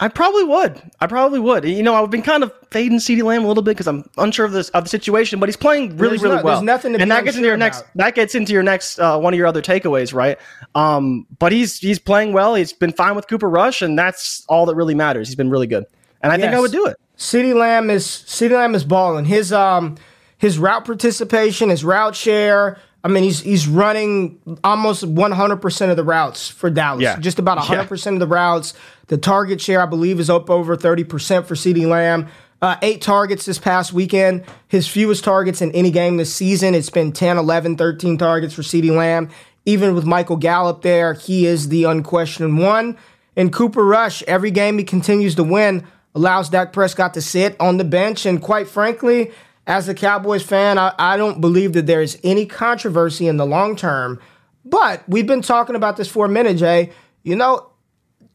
I probably would. I probably would. You know, I've been kind of fading CeeDee Lamb a little bit because I'm unsure of this of the situation, but he's playing really, There's really no- well. there's nothing to and that gets into your next. That gets into your next uh, one of your other takeaways, right? Um, but he's he's playing well. He's been fine with Cooper Rush, and that's all that really matters. He's been really good, and I think I would do it. CeeDee Lamb is CeeDee Lamb is balling. His um his route participation, his route share. I mean, he's he's running almost 100% of the routes for Dallas. Yeah. Just about 100% of the routes. The target share, I believe, is up over 30% for CeeDee Lamb. Uh, eight targets this past weekend. His fewest targets in any game this season. It's been 10, 11, 13 targets for CeeDee Lamb. Even with Michael Gallup there, he is the unquestioned one. And Cooper Rush, every game he continues to win, allows Dak Prescott to sit on the bench. And quite frankly, as a Cowboys fan, I, I don't believe that there is any controversy in the long term. But we've been talking about this for a minute, Jay. You know,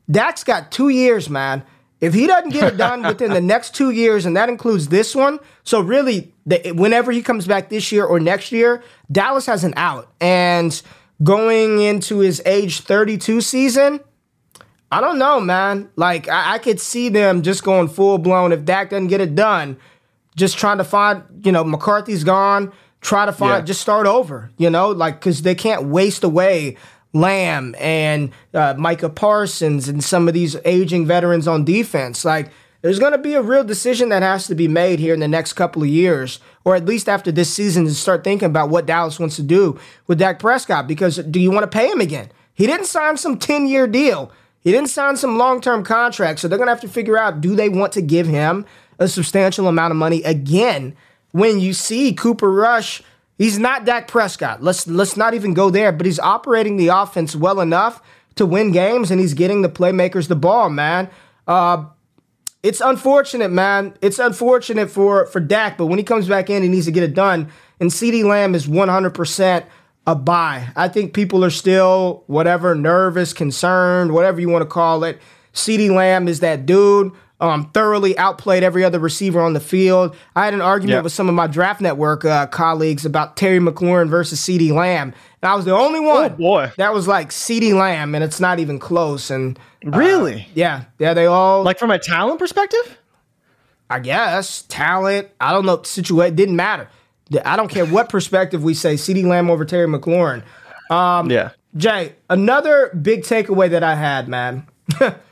Dak's got two years, man. If he doesn't get it done (laughs) within the next two years, and that includes this one, so really, the, whenever he comes back this year or next year, Dallas has an out. And going into his age 32 season, I don't know, man. Like, I, I could see them just going full blown if Dak doesn't get it done, just trying to find, you know, McCarthy's gone, try to find, Yeah. just start over, you know, like, because they can't waste away Lamb and uh, Micah Parsons and some of these aging veterans on defense. Like, there's going to be a real decision that has to be made here in the next couple of years, or at least after this season, to start thinking about what Dallas wants to do with Dak Prescott. Because do you want to pay him again? He didn't sign some 10 year deal. He didn't sign some long term contract. So they're going to have to figure out do they want to give him a substantial amount of money again when you see Cooper Rush? He's not Dak Prescott. Let's let's not even go there, but he's operating the offense well enough to win games and he's getting the playmakers the ball, man. Uh, it's unfortunate, man. It's unfortunate for for Dak, but when he comes back in, he needs to get it done. And CeeDee Lamb is 100% a buy. I think people are still whatever nervous, concerned, whatever you want to call it. CeeDee Lamb is that dude. Um, thoroughly outplayed every other receiver on the field. I had an argument Yeah. with some of my draft network uh, colleagues about Terry McLaurin versus CeeDee Lamb. And I was the only one Oh, boy. that was like CeeDee Lamb, and it's not even close. And uh, Really? yeah, yeah, they all Like from a talent perspective? I guess talent. I don't know. Situation didn't matter. I don't care what (laughs) perspective we say. CeeDee Lamb over Terry McLaurin. Um, yeah. Jay, another big takeaway that I had, man. (laughs)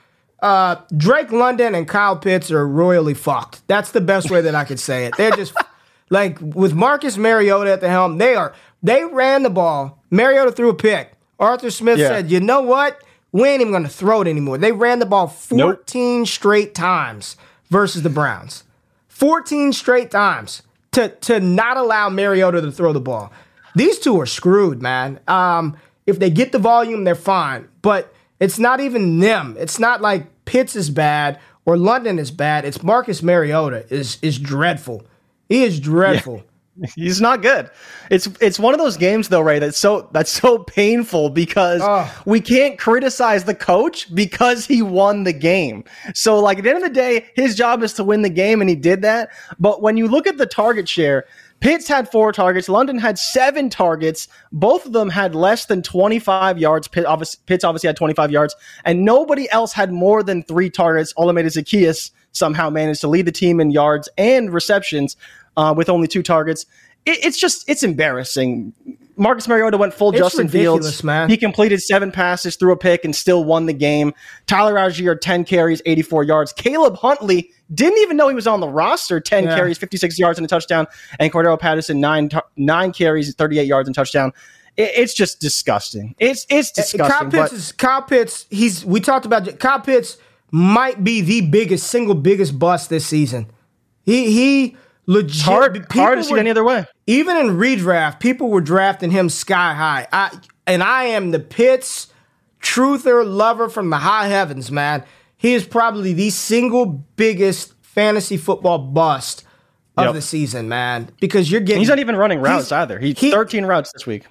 uh, Drake London and Kyle Pitts are royally fucked. That's the best way that I could say it. They're just (laughs) like with Marcus Mariota at the helm. They are. They ran the ball. Mariota threw a pick. Arthur Smith Yeah. said, "You know what? We ain't even going to throw it anymore." They ran the ball 14 straight times versus the Browns. 14 straight times to to not allow Mariota to throw the ball. These two are screwed, man. Um, if they get the volume, they're fine. But it's not even them. It's not like Pitts is bad or London is bad. It's Marcus Mariota is is dreadful. He is dreadful. (laughs) He's not good. It's it's one of those games though, Ray, that's so that's so painful because we can't criticize the coach because he won the game. So like at the end of the day, his job is to win the game and he did that. But when you look at the target share, Pitts had four targets, London had seven targets. Both of them had less than 25 yards. Pitt obviously, Pitts obviously had 25 yards, and nobody else had more than three targets. Olamide Zaccheaus somehow managed to lead the team in yards and receptions uh, with only two targets. It, it's just it's embarrassing. Marcus Mariota went full It's Justin Fields. man. He completed seven passes, threw a pick, and still won the game. Tyler Allgeier, 10 carries, 84 yards. Caleb Huntley didn't even know he was on the roster. 10 Yeah. carries, 56 yards, and a touchdown. And Cordarrelle Patterson, nine nine carries, 38 yards, and touchdown. It, it's just disgusting. It's it's eh, disgusting. Kyle Pitts is Kyle Pitts. He's we talked about Kyle Pitts might be the biggest single biggest bust this season. He he legit hard, people hard to see were- any other way. even in redraft, people were drafting him sky high. I and I am the Pitts truther lover from the high heavens, man. He is probably the single biggest fantasy football bust of Yep. the season, man. Because you're getting He's not even running routes either. He's he- 13 routes this week.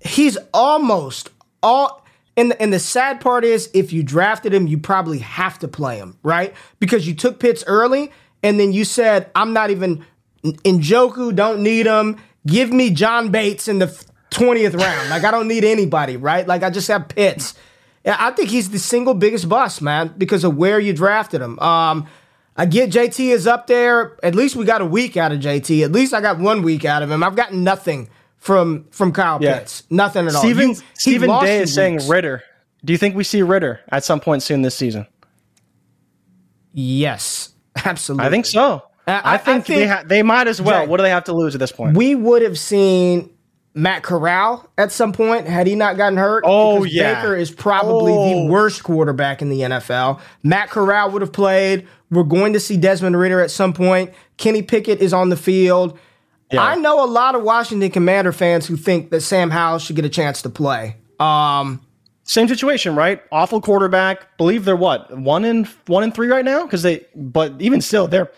he's almost all and the, and the sad part is if you drafted him you probably have to play him right because you took Pitts early and then you said I'm not even Njoku don't need him give me John Bates in the 20th round like I don't need anybody right like I just have Pitts Yeah, I think he's the single biggest bust man because of where you drafted him um I get JT is up there. At least we got a week out of JT. At least I got one week out of him. I've gotten nothing from from Kyle Yeah. Pitts. Nothing at all. Stephen, he Stephen Day is saying weeks. Ridder. Do you think we see Ridder at some point soon this season? Yes, (laughs) absolutely. I think so. I- I, I- I think, they ha- they might as well. What do they have to lose at this point? we would have seen Matt Corral at some point had he not gotten hurt. Oh, because yeah. Baker is probably Oh. the worst quarterback in the NFL. Matt Corral would have played. We're going to see Desmond Ridder at some point. Kenny Pickett is on the field. Yeah. I know a lot of Washington Commander fans who think that Sam Howell should get a chance to play. Um, Same situation, right? Awful quarterback. Believe they're what one in one in three right now because they. But even still, they're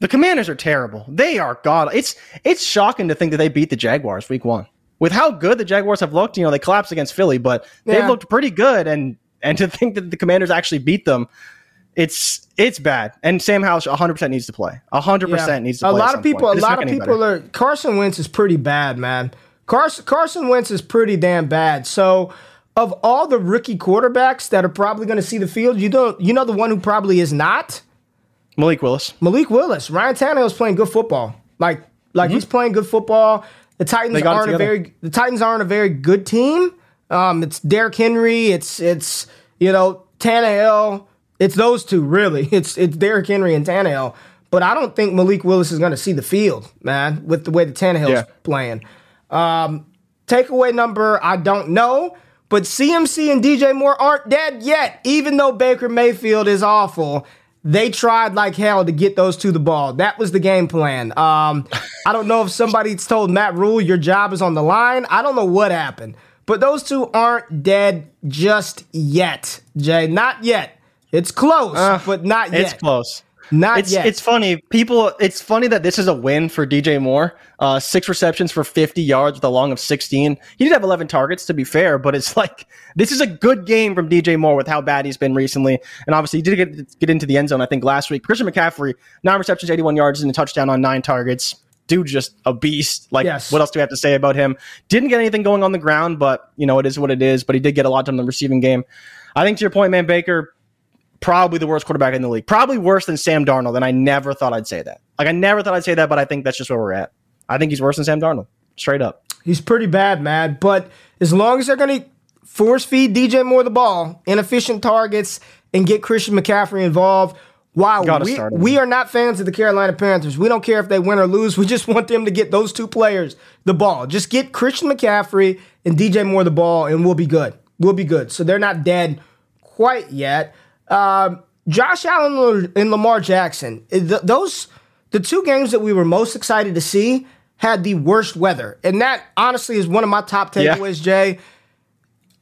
the Commanders are terrible. They are god. It's it's shocking to think that they beat the Jaguars week one with how good the Jaguars have looked. You know, they collapsed against Philly, but they've looked pretty good. And and to think that the Commanders actually beat them, it's it's bad. And Sam Howell 100 percent needs to play. 100 Yeah. percent needs to a lot of people. A lot of people better. are. Carson Wentz is pretty bad, man. Carson Carson Wentz is pretty damn bad. So, of all the rookie quarterbacks that are probably going to see the field, you don't. You know the one who probably is not Malik Willis. Malik Willis. Ryan Tannehill's playing good football. Like like he's playing good football. The Titans Mm-hmm. They got it aren't a very. The Titans aren't a very good team. Um, it's Derrick Henry. It's it's you know Tannehill. It's those two really. (laughs) It's it's Derrick Henry and Tannehill. But I don't think Malik Willis is going to see the field, man, with the way the Tannehill's Yeah. playing. Um, takeaway number, I don't know. But CMC and DJ Moore aren't dead yet. Even though Baker Mayfield is awful, they tried like hell to get those to the ball. That was the game plan. Um, I don't know if somebody's told Matt Rhule your job is on the line. I don't know what happened. But those two aren't dead just yet, Jay. Not yet. It's close, but not yet. It's close. Not it's yet. it's funny. People, it's funny that this is a win for DJ Moore. Uh, six receptions for 50 yards with a long of 16. He did have 11 targets, to be fair, but it's (laughs) like this is a good game from DJ Moore with how bad he's been recently. And obviously, he did get, get into the end zone, I think, last week. Christian McCaffrey, nine receptions, 81 yards, and a touchdown on nine targets. Dude, just a beast. Like, Yes. what else do we have to say about him? Didn't get anything going on the ground, but you know it is what it is. But he did get a lot done in the receiving game. I think to your point, man, Baker probably the worst quarterback in the league. Probably worse than Sam Darnold, and I never thought I'd say that. Like I never thought I'd say that, but I think that's just where we're at. I think he's worse than Sam Darnold, straight up. He's pretty bad, man. But as long as they're going to force feed DJ Moore the ball, inefficient targets, and get Christian McCaffrey involved, wow, we, we are not fans of the Carolina Panthers. We don't care if they win or lose. We just want them to get those two players the ball. Just get Christian McCaffrey and DJ Moore the ball, and we'll be good. We'll be good. So they're not dead quite yet. Um, Josh Allen and Lamar Jackson, th- those the two games that we were most excited to see had the worst weather, and that honestly is one of my top Yeah. takeaways. Jay,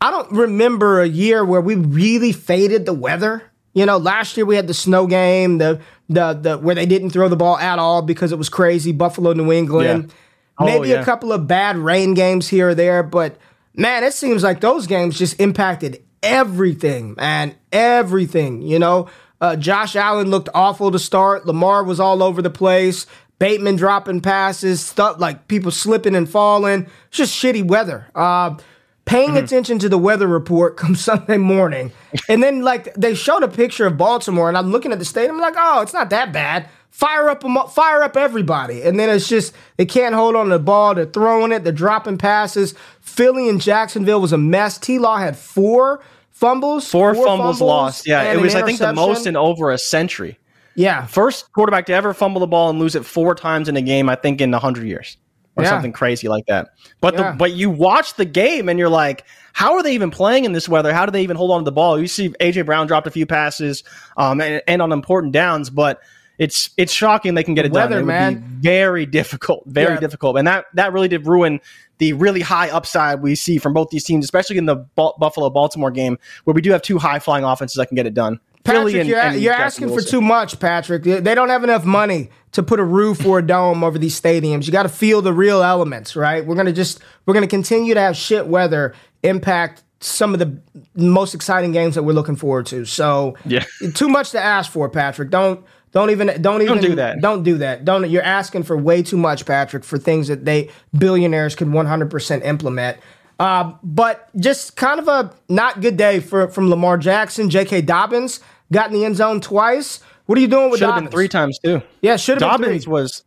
I don't remember a year where we really faded the weather. You know, last year we had the snow game, the the the where they didn't throw the ball at all because it was crazy. Buffalo, New England, Yeah. Oh, maybe yeah. a couple of bad rain games here or there, but man, it seems like those games just impacted everything, man, everything. You know, uh, Josh Allen looked awful to start. Lamar was all over the place. Bateman dropping passes, stuff like people slipping and falling. It's just shitty weather. Uh, paying Mm-hmm. attention to the weather report (laughs) come Sunday morning, and then like they showed a picture of Baltimore, and I'm looking at the stadium, I'm like, oh, it's not that bad. Fire up- fire up everybody, and then it's just they can't hold on to the ball. They're throwing it, they're dropping passes. Philly and Jacksonville was a mess. T. Law had four fumbles, Four, fumbles, lost. Yeah, it was I think the most in over a century. yeah, First quarterback to ever fumble the ball and lose it four times in a game, I think in hundred years. Or Yeah. something crazy like that. But Yeah. the but you watch the game and you're like, how are they even playing in this weather? How do they even hold on to the ball? You see AJ Brown dropped a few passes um, and, and on important downs, but it's it's shocking they can get it weather, done. It would man. be very difficult, very Yeah. difficult, and that that really did ruin the really high upside we see from both these teams, especially in the Bu- Buffalo Baltimore game, where we do have two high flying offenses that can get it done. Patrick, and- you're, and you're asking for too much, Patrick. They they don't have enough money to put a roof or a dome over these stadiums. You got to feel the real elements, right? We're gonna just we're gonna continue to have shit weather impact some of the most exciting games that we're looking forward to. So, Yeah. too much to ask for, Patrick. Don't don't even don't even don't do that. Don't do that. Don't you're asking for way too much, Patrick, for things that they billionaires could 100% implement. Uh, but just kind of a not good day for from Lamar Jackson. J.K. Dobbins got in the end zone twice. What are you doing with Should have Dobbins? been three times too. Yeah, should have been Dobbins three. was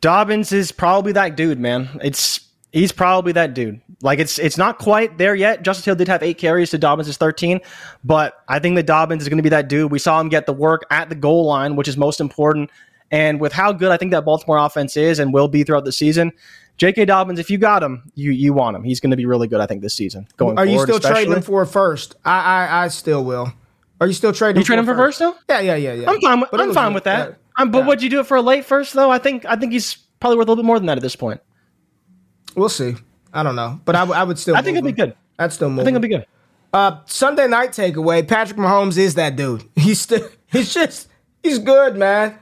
Dobbins is probably that dude, man. It's he's probably that dude. Like it's it's not quite there yet. Justice Hill did have eight carries to Dobbins is 13, but I think that Dobbins is going to be that dude. We saw him get the work at the goal line, which is most important. And with how good I think that Baltimore offense is and will be throughout the season, J.K. Dobbins, if you got him, you you want him. He's going to be really good. I think this season going Are you forward. still trading him for a first? I I, I still will. Are you still trading? You trade him for first now? Yeah, yeah, yeah, yeah. I'm fine. With, But I'm fine good. with that. Yeah. Um, but Yeah. would you do it for a late first though? I think I think he's probably worth a little bit more than that at this point. We'll see. I don't know, but I, w- I would still. I think it'd be good. I'd still move. I think it'd be good. Uh, Sunday night takeaway. Patrick Mahomes is that dude. (laughs) He's still. He's just. He's good, man.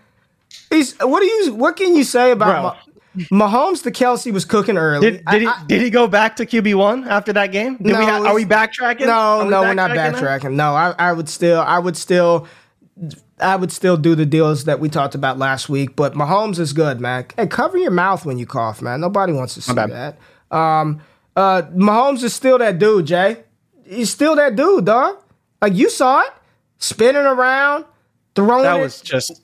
He's. What do you? What can you say about Ma- Mahomes? The Kelce was cooking early. Did, did he I- I- did he go back to QB one after that game? Did No, we ha- are we backtracking? No, we no, we're not backtracking now? backtracking. No, I, I would still, I would still, I would still do the deals that we talked about last week. But Mahomes is good, man. Hey, cover your mouth when you cough, man. Nobody wants to see that. Um, uh, Mahomes is still that dude, Jay. He's still that dude, dog. Like you saw it, spinning around, throwing That it, was just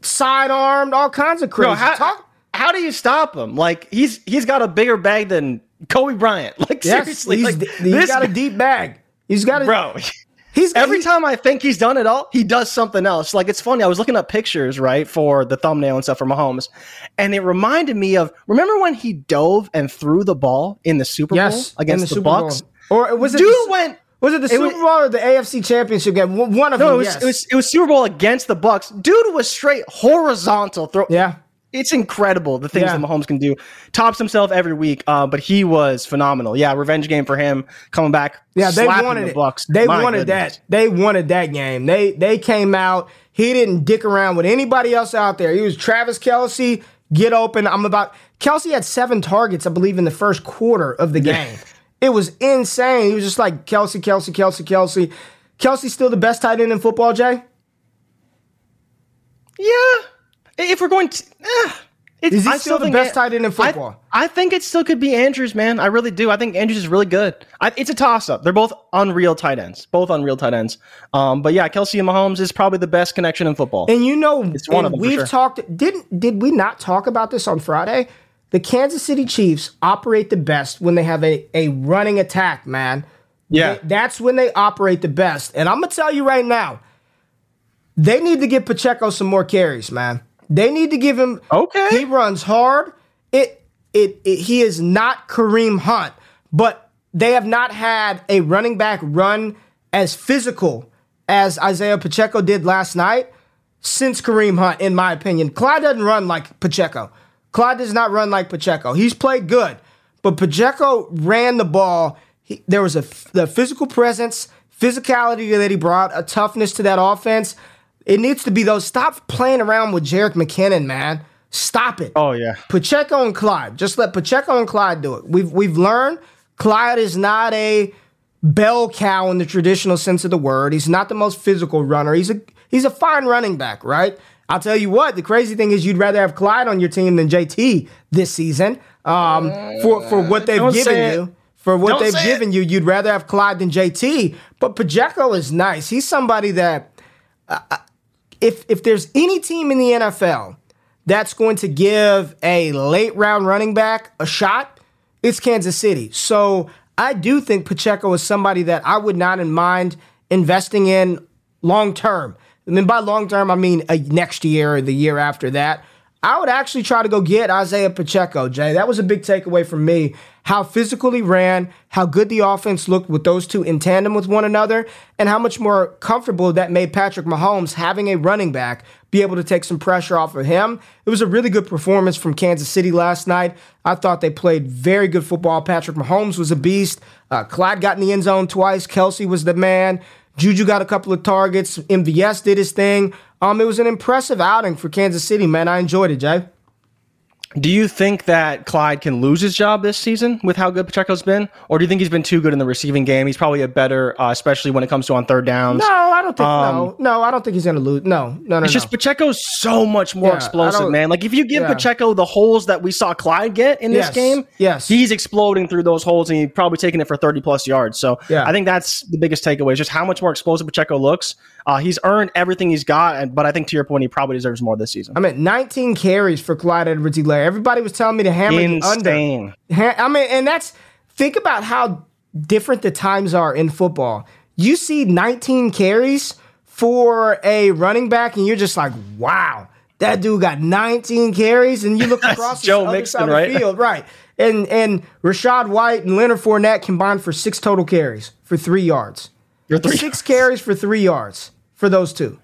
sidearmed, all kinds of crazy. bro. How, Talk- how do you stop him? Like he's he's got a bigger bag than Kobe Bryant. (laughs) Like yes, seriously, he's, like, he's this got a deep bag. He's got a bro. He's Every he- time I think he's done it all, he does something else. Like it's funny. I was looking up pictures, right, for the thumbnail and stuff for Mahomes, and it reminded me of remember when he dove and threw the ball in the Super Yes, Bowl against the, the, Super Bowl. Bucks. Or was it Dude the, went was it the it Super was- Bowl or the AFC Championship game? One one of No, them. it was, yes. it was it was Super Bowl against the Bucks. Dude was straight horizontal throw. yeah. It's incredible the things Yeah. that Mahomes can do. Tops himself every week, uh, but he was phenomenal. Yeah, revenge game for him coming back. Yeah, they wanted the it. They My wanted goodness. that. They wanted that game. They they came out. He didn't dick around with anybody else out there. He was Travis Kelce. Get open. I'm about. Kelce had seven targets, I believe, in the first quarter of the game. It was insane. He was just like Kelce, Kelce, Kelce, Kelce. Kelce's still the best tight end in football, Jay. Yeah, if we're going to. eh, it- Is he I still the think best it- tight end in football? I, think it still could be Andrews, man. I really do. I think Andrews is really good. I, it's a toss up. They're both unreal tight ends. Both unreal tight ends. Um, but yeah, Kelce and Mahomes is probably the best connection in football. And you know, It's one of them we've sure. talked. Didn't did we not talk about this on Friday? The Kansas City Chiefs operate the best when they have a, a running attack, man. Yeah. They- that's when they operate the best. And I'm gonna tell you right now, they need to give Pacheco some more carries, man. They need to give him. Okay. He runs hard. It it, it he is not Kareem Hunt, but they have not had a running back run as physical as Isaiah Pacheco did last night since Kareem Hunt, in my opinion. Clyde doesn't run like Pacheco. Clyde does not run like Pacheco. He's played good, but Pacheco ran the ball. He, there was a the physical presence, physicality that he brought, a toughness to that offense. It needs to be those. Stop playing around with Jerick McKinnon, man. Stop it. oh yeah. Pacheco and Clyde. Just let Pacheco and Clyde do it. We've we've learned Clyde is not a bell cow in the traditional sense of the word. He's not the most physical runner. He's a he's a fine running back, right? I'll tell you what. The crazy thing is, you'd rather have Clyde on your team than JT this season. Um, for for what they've Don't given you. For what Don't they've given you, you'd rather have Clyde than JT. But Pacheco is nice. He's somebody that if if there's any team in the NFL that's going to give a late round running back a shot, it's Kansas City. So I do think Pacheco is somebody that I would not mind investing in long term. I mean, by long term, I mean next year or the year after that. I would actually try to go get Isaiah Pacheco, Jay. That was a big takeaway from me. How physical he ran, how good the offense looked with those two in tandem with one another, and how much more comfortable that made Patrick Mahomes having a running back be able to take some pressure off of him. It was a really good performance from Kansas City last night. I thought they played very good football. Patrick Mahomes was a beast. Uh, Clyde got in the end zone twice. Kelce was the man. Juju got a couple of targets. MVS did his thing. Um, it was an impressive outing for Kansas City, man. I enjoyed it, Jay. Do you think that Clyde can lose his job this season with how good Pacheco's been, or do you think he's been too good in the receiving game? He's probably a better, uh, especially when it comes to on third downs. No, I don't think. no, no, I don't think he's gonna lose. No, no, no. It's just. Pacheco's so much more Yeah, explosive, man. Like if you give yeah. Pacheco the holes that we saw Clyde get in this Yes, game, yes. he's exploding through those holes and he's probably taking it for 30 plus yards. So Yeah. I think that's the biggest takeaway is just how much more explosive Pacheco looks. Uh, he's earned everything he's got, and, but I think to your point, he probably deserves more this season. I'm at 19 carries for Clyde Edwards-Helaire. Everybody was telling me to hammer the under. I mean, and that's think about how different the times are in football. You see 19 carries for a running back, and you're just like, wow, that dude got 19 carries, and you look (laughs) across the Joe other Mixon, side of the field, right? And and Rachaad White and Leonard Fournette combined for six total carries for three yards. Three Six carries for three yards for those two.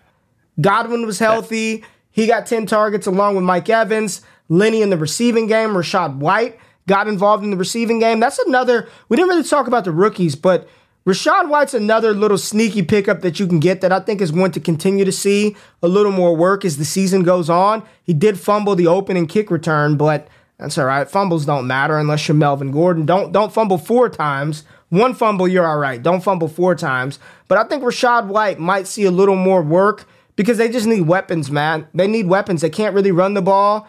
Godwin was healthy. He got 10 targets along with Mike Evans. Lenny in the receiving game. Rachaad White got involved in the receiving game. That's another, we didn't really talk about the rookies, but Rachaad White's another little sneaky pickup that you can get that I think is going to continue to see a little more work as the season goes on. He did fumble the opening kick return, but that's all right. Fumbles don't matter unless you're Melvin Gordon. Don't don't fumble four times. One fumble, you're all right. Don't fumble four times. But I think Rachaad White might see a little more work because they just need weapons, man. They need weapons. They can't really run the ball.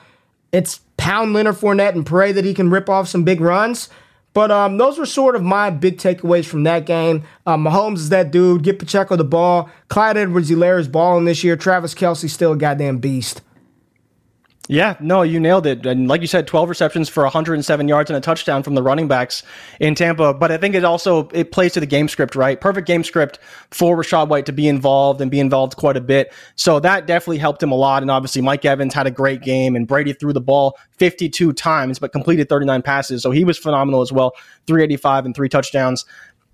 It's pound Leonard Fournette and pray that he can rip off some big runs. But um, those were sort of my big takeaways from that game. Um, Mahomes is that dude. Get Pacheco the ball. Clyde Edwards-Helaire is balling this year. Travis Kelce still a goddamn beast. Yeah, no, you nailed it. And like you said, 12 receptions for 107 yards and a touchdown from the running backs in Tampa. But I think it also it plays to the game script, right? Perfect game script for Rachaad White to be involved and be involved quite a bit. So that definitely helped him a lot. And obviously Mike Evans had a great game and Brady threw the ball 52 times but completed 39 passes. So he was phenomenal as well. 385 and three touchdowns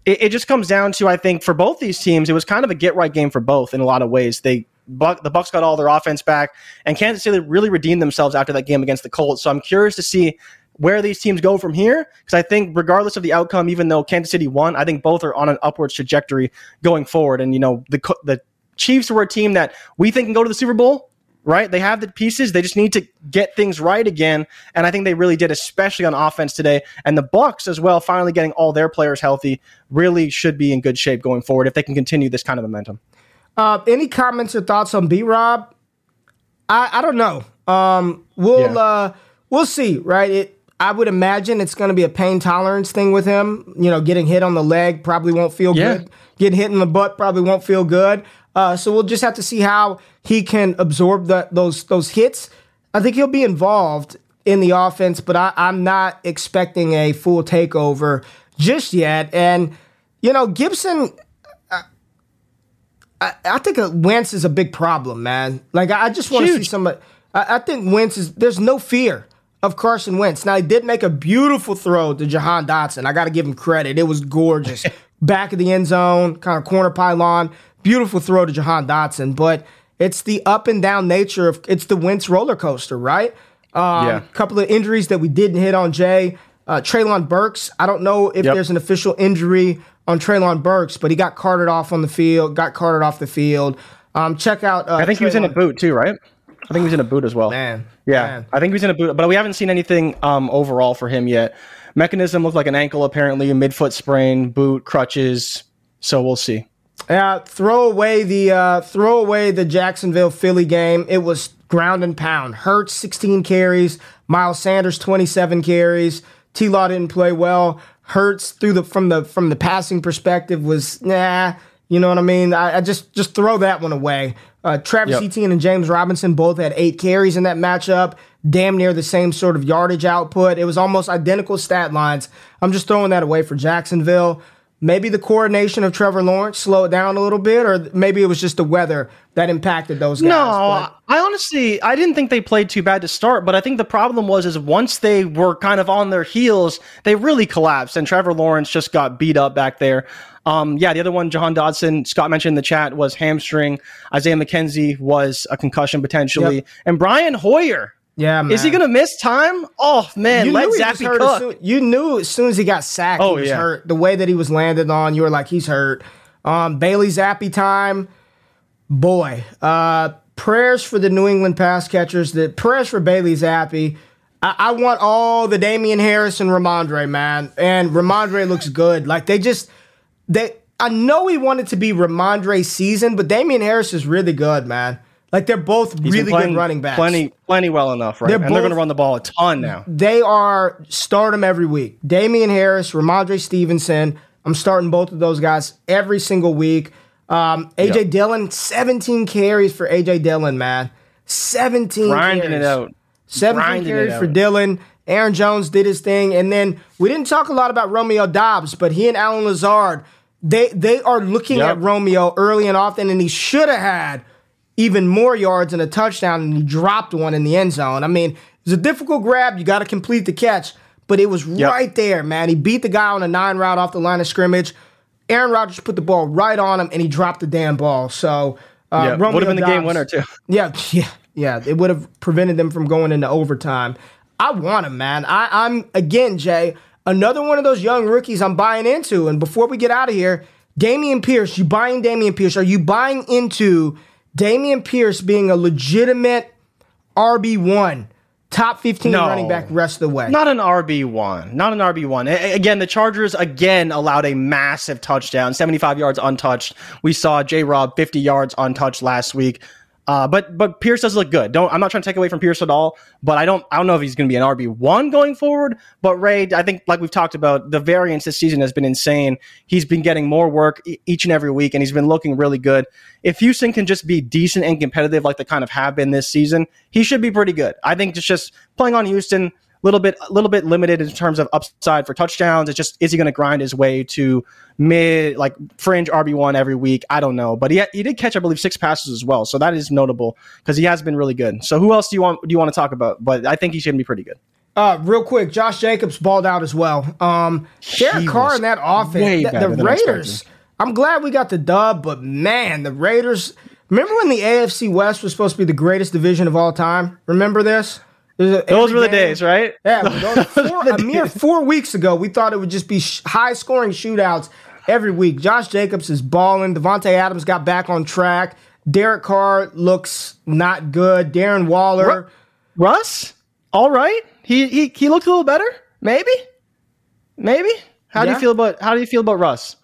it, it just comes down to I think for both these teams, it was kind of a get right game for both in a lot of ways. They Buck, the Bucks got all their offense back, and Kansas City really redeemed themselves after that game against the Colts. So I'm curious to see where these teams go from here because I think regardless of the outcome, even though Kansas City won, I think both are on an upwards trajectory going forward. And you know the the Chiefs were a team that we think can go to the Super Bowl. Right, they have the pieces. They just need to get things right again, and I think they really did, especially on offense today. And the Bucks as well, finally getting all their players healthy, really should be in good shape going forward if they can continue this kind of momentum. Uh, any comments or thoughts on B Rob? I, I don't know. Um, we'll Yeah. uh, we'll see. Right? It. I would imagine it's going to be a pain tolerance thing with him. You know, getting hit on the leg probably won't feel Yeah. good. Getting hit in the butt probably won't feel good. Uh, so we'll just have to see how he can absorb the, those those hits. I think he'll be involved in the offense, but I, I'm not expecting a full takeover just yet. And you know, Gibson I, I think a Wentz is a big problem, man. Like I, I just want to see somebody. I, I think Wentz is. There's no fear of Carson Wentz. Now he did make a beautiful throw to Jahan Dotson. I got to give him credit. It was gorgeous. (laughs) Back of the end zone, kind of corner pylon. Beautiful throw to Jahan Dotson. But it's the up and down nature of it's the Wentz roller coaster, right? Um, Yeah. couple of injuries that we didn't hit on Jay. Uh, Treylon Burks. I don't know if Yep. there's an official injury on Treylon Burks, but he got carted off on the field. Got carted off the field. Um, check out. Uh, I think he was in a boot too, right? I think he was in a boot as well. Man, Yeah, man. I think he was in a boot, but we haven't seen anything um, overall for him yet. Mechanism looked like an ankle, apparently, a midfoot sprain, boot, crutches. So we'll see. Uh, throw away the uh, throw away the Jacksonville Philly game. It was ground and pound. Hurts 16 carries. Miles Sanders 27 carries. T. Law didn't play well. Hurts through the from the from the passing perspective was nah. You know what I mean? I, I just just throw that one away. Uh, Travis Yep. Etienne and James Robinson both had eight carries in that matchup. Damn near the same sort of yardage output. It was almost identical stat lines. I'm just throwing that away for Jacksonville. Maybe the coordination of Trevor Lawrence slowed down a little bit, or maybe it was just the weather that impacted those guys. No, but- I honestly I didn't think they played too bad to start, but I think the problem was is once they were kind of on their heels, they really collapsed, and Trevor Lawrence just got beat up back there. Um, yeah, the other one, Jahan Dotson, Scott mentioned in the chat was hamstring. Isaiah McKenzie was a concussion potentially, Yep. and Brian Hoyer. Yeah, man. Is he going to miss time? Oh man, You let knew, Zappe hurt as cook. soon, you knew as soon as he got sacked, Oh, he was yeah. hurt. The way that he was landed on, you were like, he's hurt. Um, Bailey Zappe time, boy. Uh, prayers for the New England pass catchers. The prayers for Bailey Zappe. I, I want all the Damien Harris and Rhamondre, man. And Rhamondre looks good. Like they just they. I know he wanted to be Rhamondre's season, but Damien Harris is really good, man. Like they're both He's really playing good running backs. Plenty, plenty well enough, right? They're and they're going to run the ball a ton now. they are start them every week. Damien Harris, Rhamondre Stevenson. I'm starting both of those guys every single week. Um, AJ Yep. Dillon, 17 carries for AJ Dillon, man. 17 Grinding carries. it out. 17 Grinding carries for. Dillon. Aaron Jones did his thing. And then we didn't talk a lot about Romeo Doubs, but he and Allen Lazard, they they are looking Yep. at Romeo early and often, and he should have had even more yards and a touchdown, and he dropped one in the end zone. I mean, it was a difficult grab. You got to complete the catch, but it was Yep. right there, man. He beat the guy on a nine route off the line of scrimmage. Aaron Rodgers put the ball right on him, and he dropped the damn ball. So, uh, Yeah, would have been the game winner too. (laughs) yeah, yeah, yeah. It would have prevented them from going into overtime. I want him, man. I, I'm again, Jay, another one of those young rookies I'm buying into. And before we get out of here, Dameon Pierce, you buying Dameon Pierce? Are you buying into Dameon Pierce being a legitimate RB one, top 15 No. running back rest of the way? Not an RB one. Not an RB one. Again, the Chargers again allowed a massive touchdown, seventy five yards untouched. We saw J. Rob fifty yards untouched last week. Uh, but but Pierce does look good. Don't I'm not trying to take away from Pierce at all. But I don't I don't know if he's going to be an RB one going forward. But Ray, I think like we've talked about, the variance this season has been insane. He's been getting more work e- each and every week, and he's been looking really good. If Houston can just be decent and competitive like they kind of have been this season, he should be pretty good. I think it's just playing on Houston little bit a little bit limited in terms of upside for touchdowns. It's just is he going to grind his way to mid like fringe RB one every week? I don't know, but he he did catch I believe six passes as well, so that is notable because he has been really good. So who else do you want do you want to talk about? But I think he should be pretty good. Uh, real quick, Josh Jacobs balled out as well. Um, Derek Carr in that offense, the Raiders. I'm glad we got the dub, but man, the Raiders Remember when the AFC West was supposed to be the greatest division of all time? Remember this? Those were the days, right? Yeah, (laughs) those four, a mere four weeks ago, we thought it would just be sh- high scoring shootouts every week. Josh Jacobs is balling. Davante Adams got back on track. Derek Carr looks not good. Darren Waller. Russ, all right. He he he looked a little better. Maybe, maybe. How yeah. do you feel about how do you feel about Russ?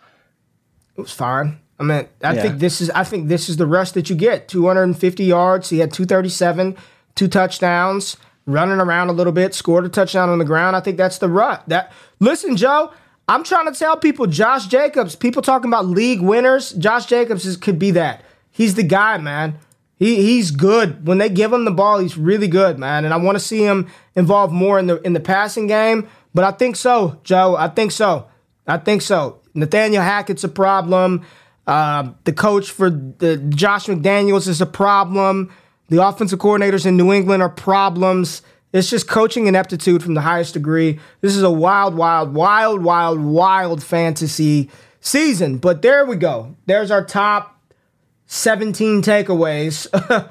It was fine. I mean, I yeah. think this is I think this is the rush that you get. 250 yards. He had 237, two touchdowns, running around a little bit, scored a touchdown on the ground. I think that's the rut. That listen, Joe. I'm trying to tell people, Josh Jacobs. People talking about league winners. Josh Jacobs is, could be that. He's the guy, man. He he's good. When they give him the ball, he's really good, man. And I want to see him involved more in the in the passing game. But I think so, Joe. I think so. I think so. Nathaniel Hackett's a problem. Uh, the coach for the Josh McDaniels is a problem. The offensive coordinators in New England are problems. It's just coaching ineptitude from the highest degree. This is a wild, wild, wild, wild, wild fantasy season. But there we go. There's our top 17 takeaways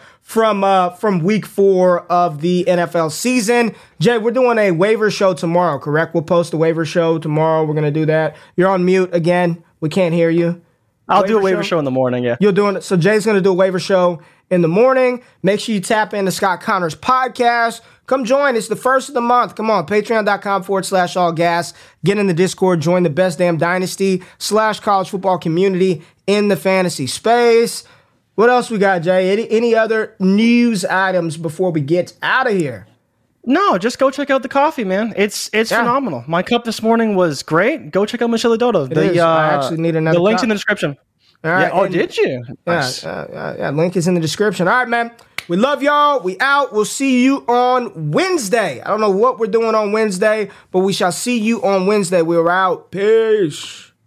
(laughs) from uh, from week four of the NFL season. Jay, we're doing a waiver show tomorrow, correct? We'll post a waiver show tomorrow. We're gonna do that. You're on mute again. We can't hear you. I'll do a waiver show? show in the morning. Yeah, you're doing it. So Jay's gonna do a waiver show in the morning. Make sure you tap into Scott Connors podcast. Come join. It's the first of the month. Come on, patreon.com forward slash all gas. Get in the Discord. Join the best damn dynasty slash college football community in the fantasy space. What else we got, Jay? Any, any other news items before we get out of here? No, just go check out the coffee, man. It's it's yeah. phenomenal. My cup this morning was great. Go check out Miscela d'Oro. The, uh, I actually need another. The link's cup. in the description. All right. Yeah. Oh, did you? Yeah, nice. uh, yeah. Link is in the description. All right, man. We love y'all. We out. We'll see you on Wednesday. I don't know what we're doing on Wednesday, but we shall see you on Wednesday. We're out. Peace.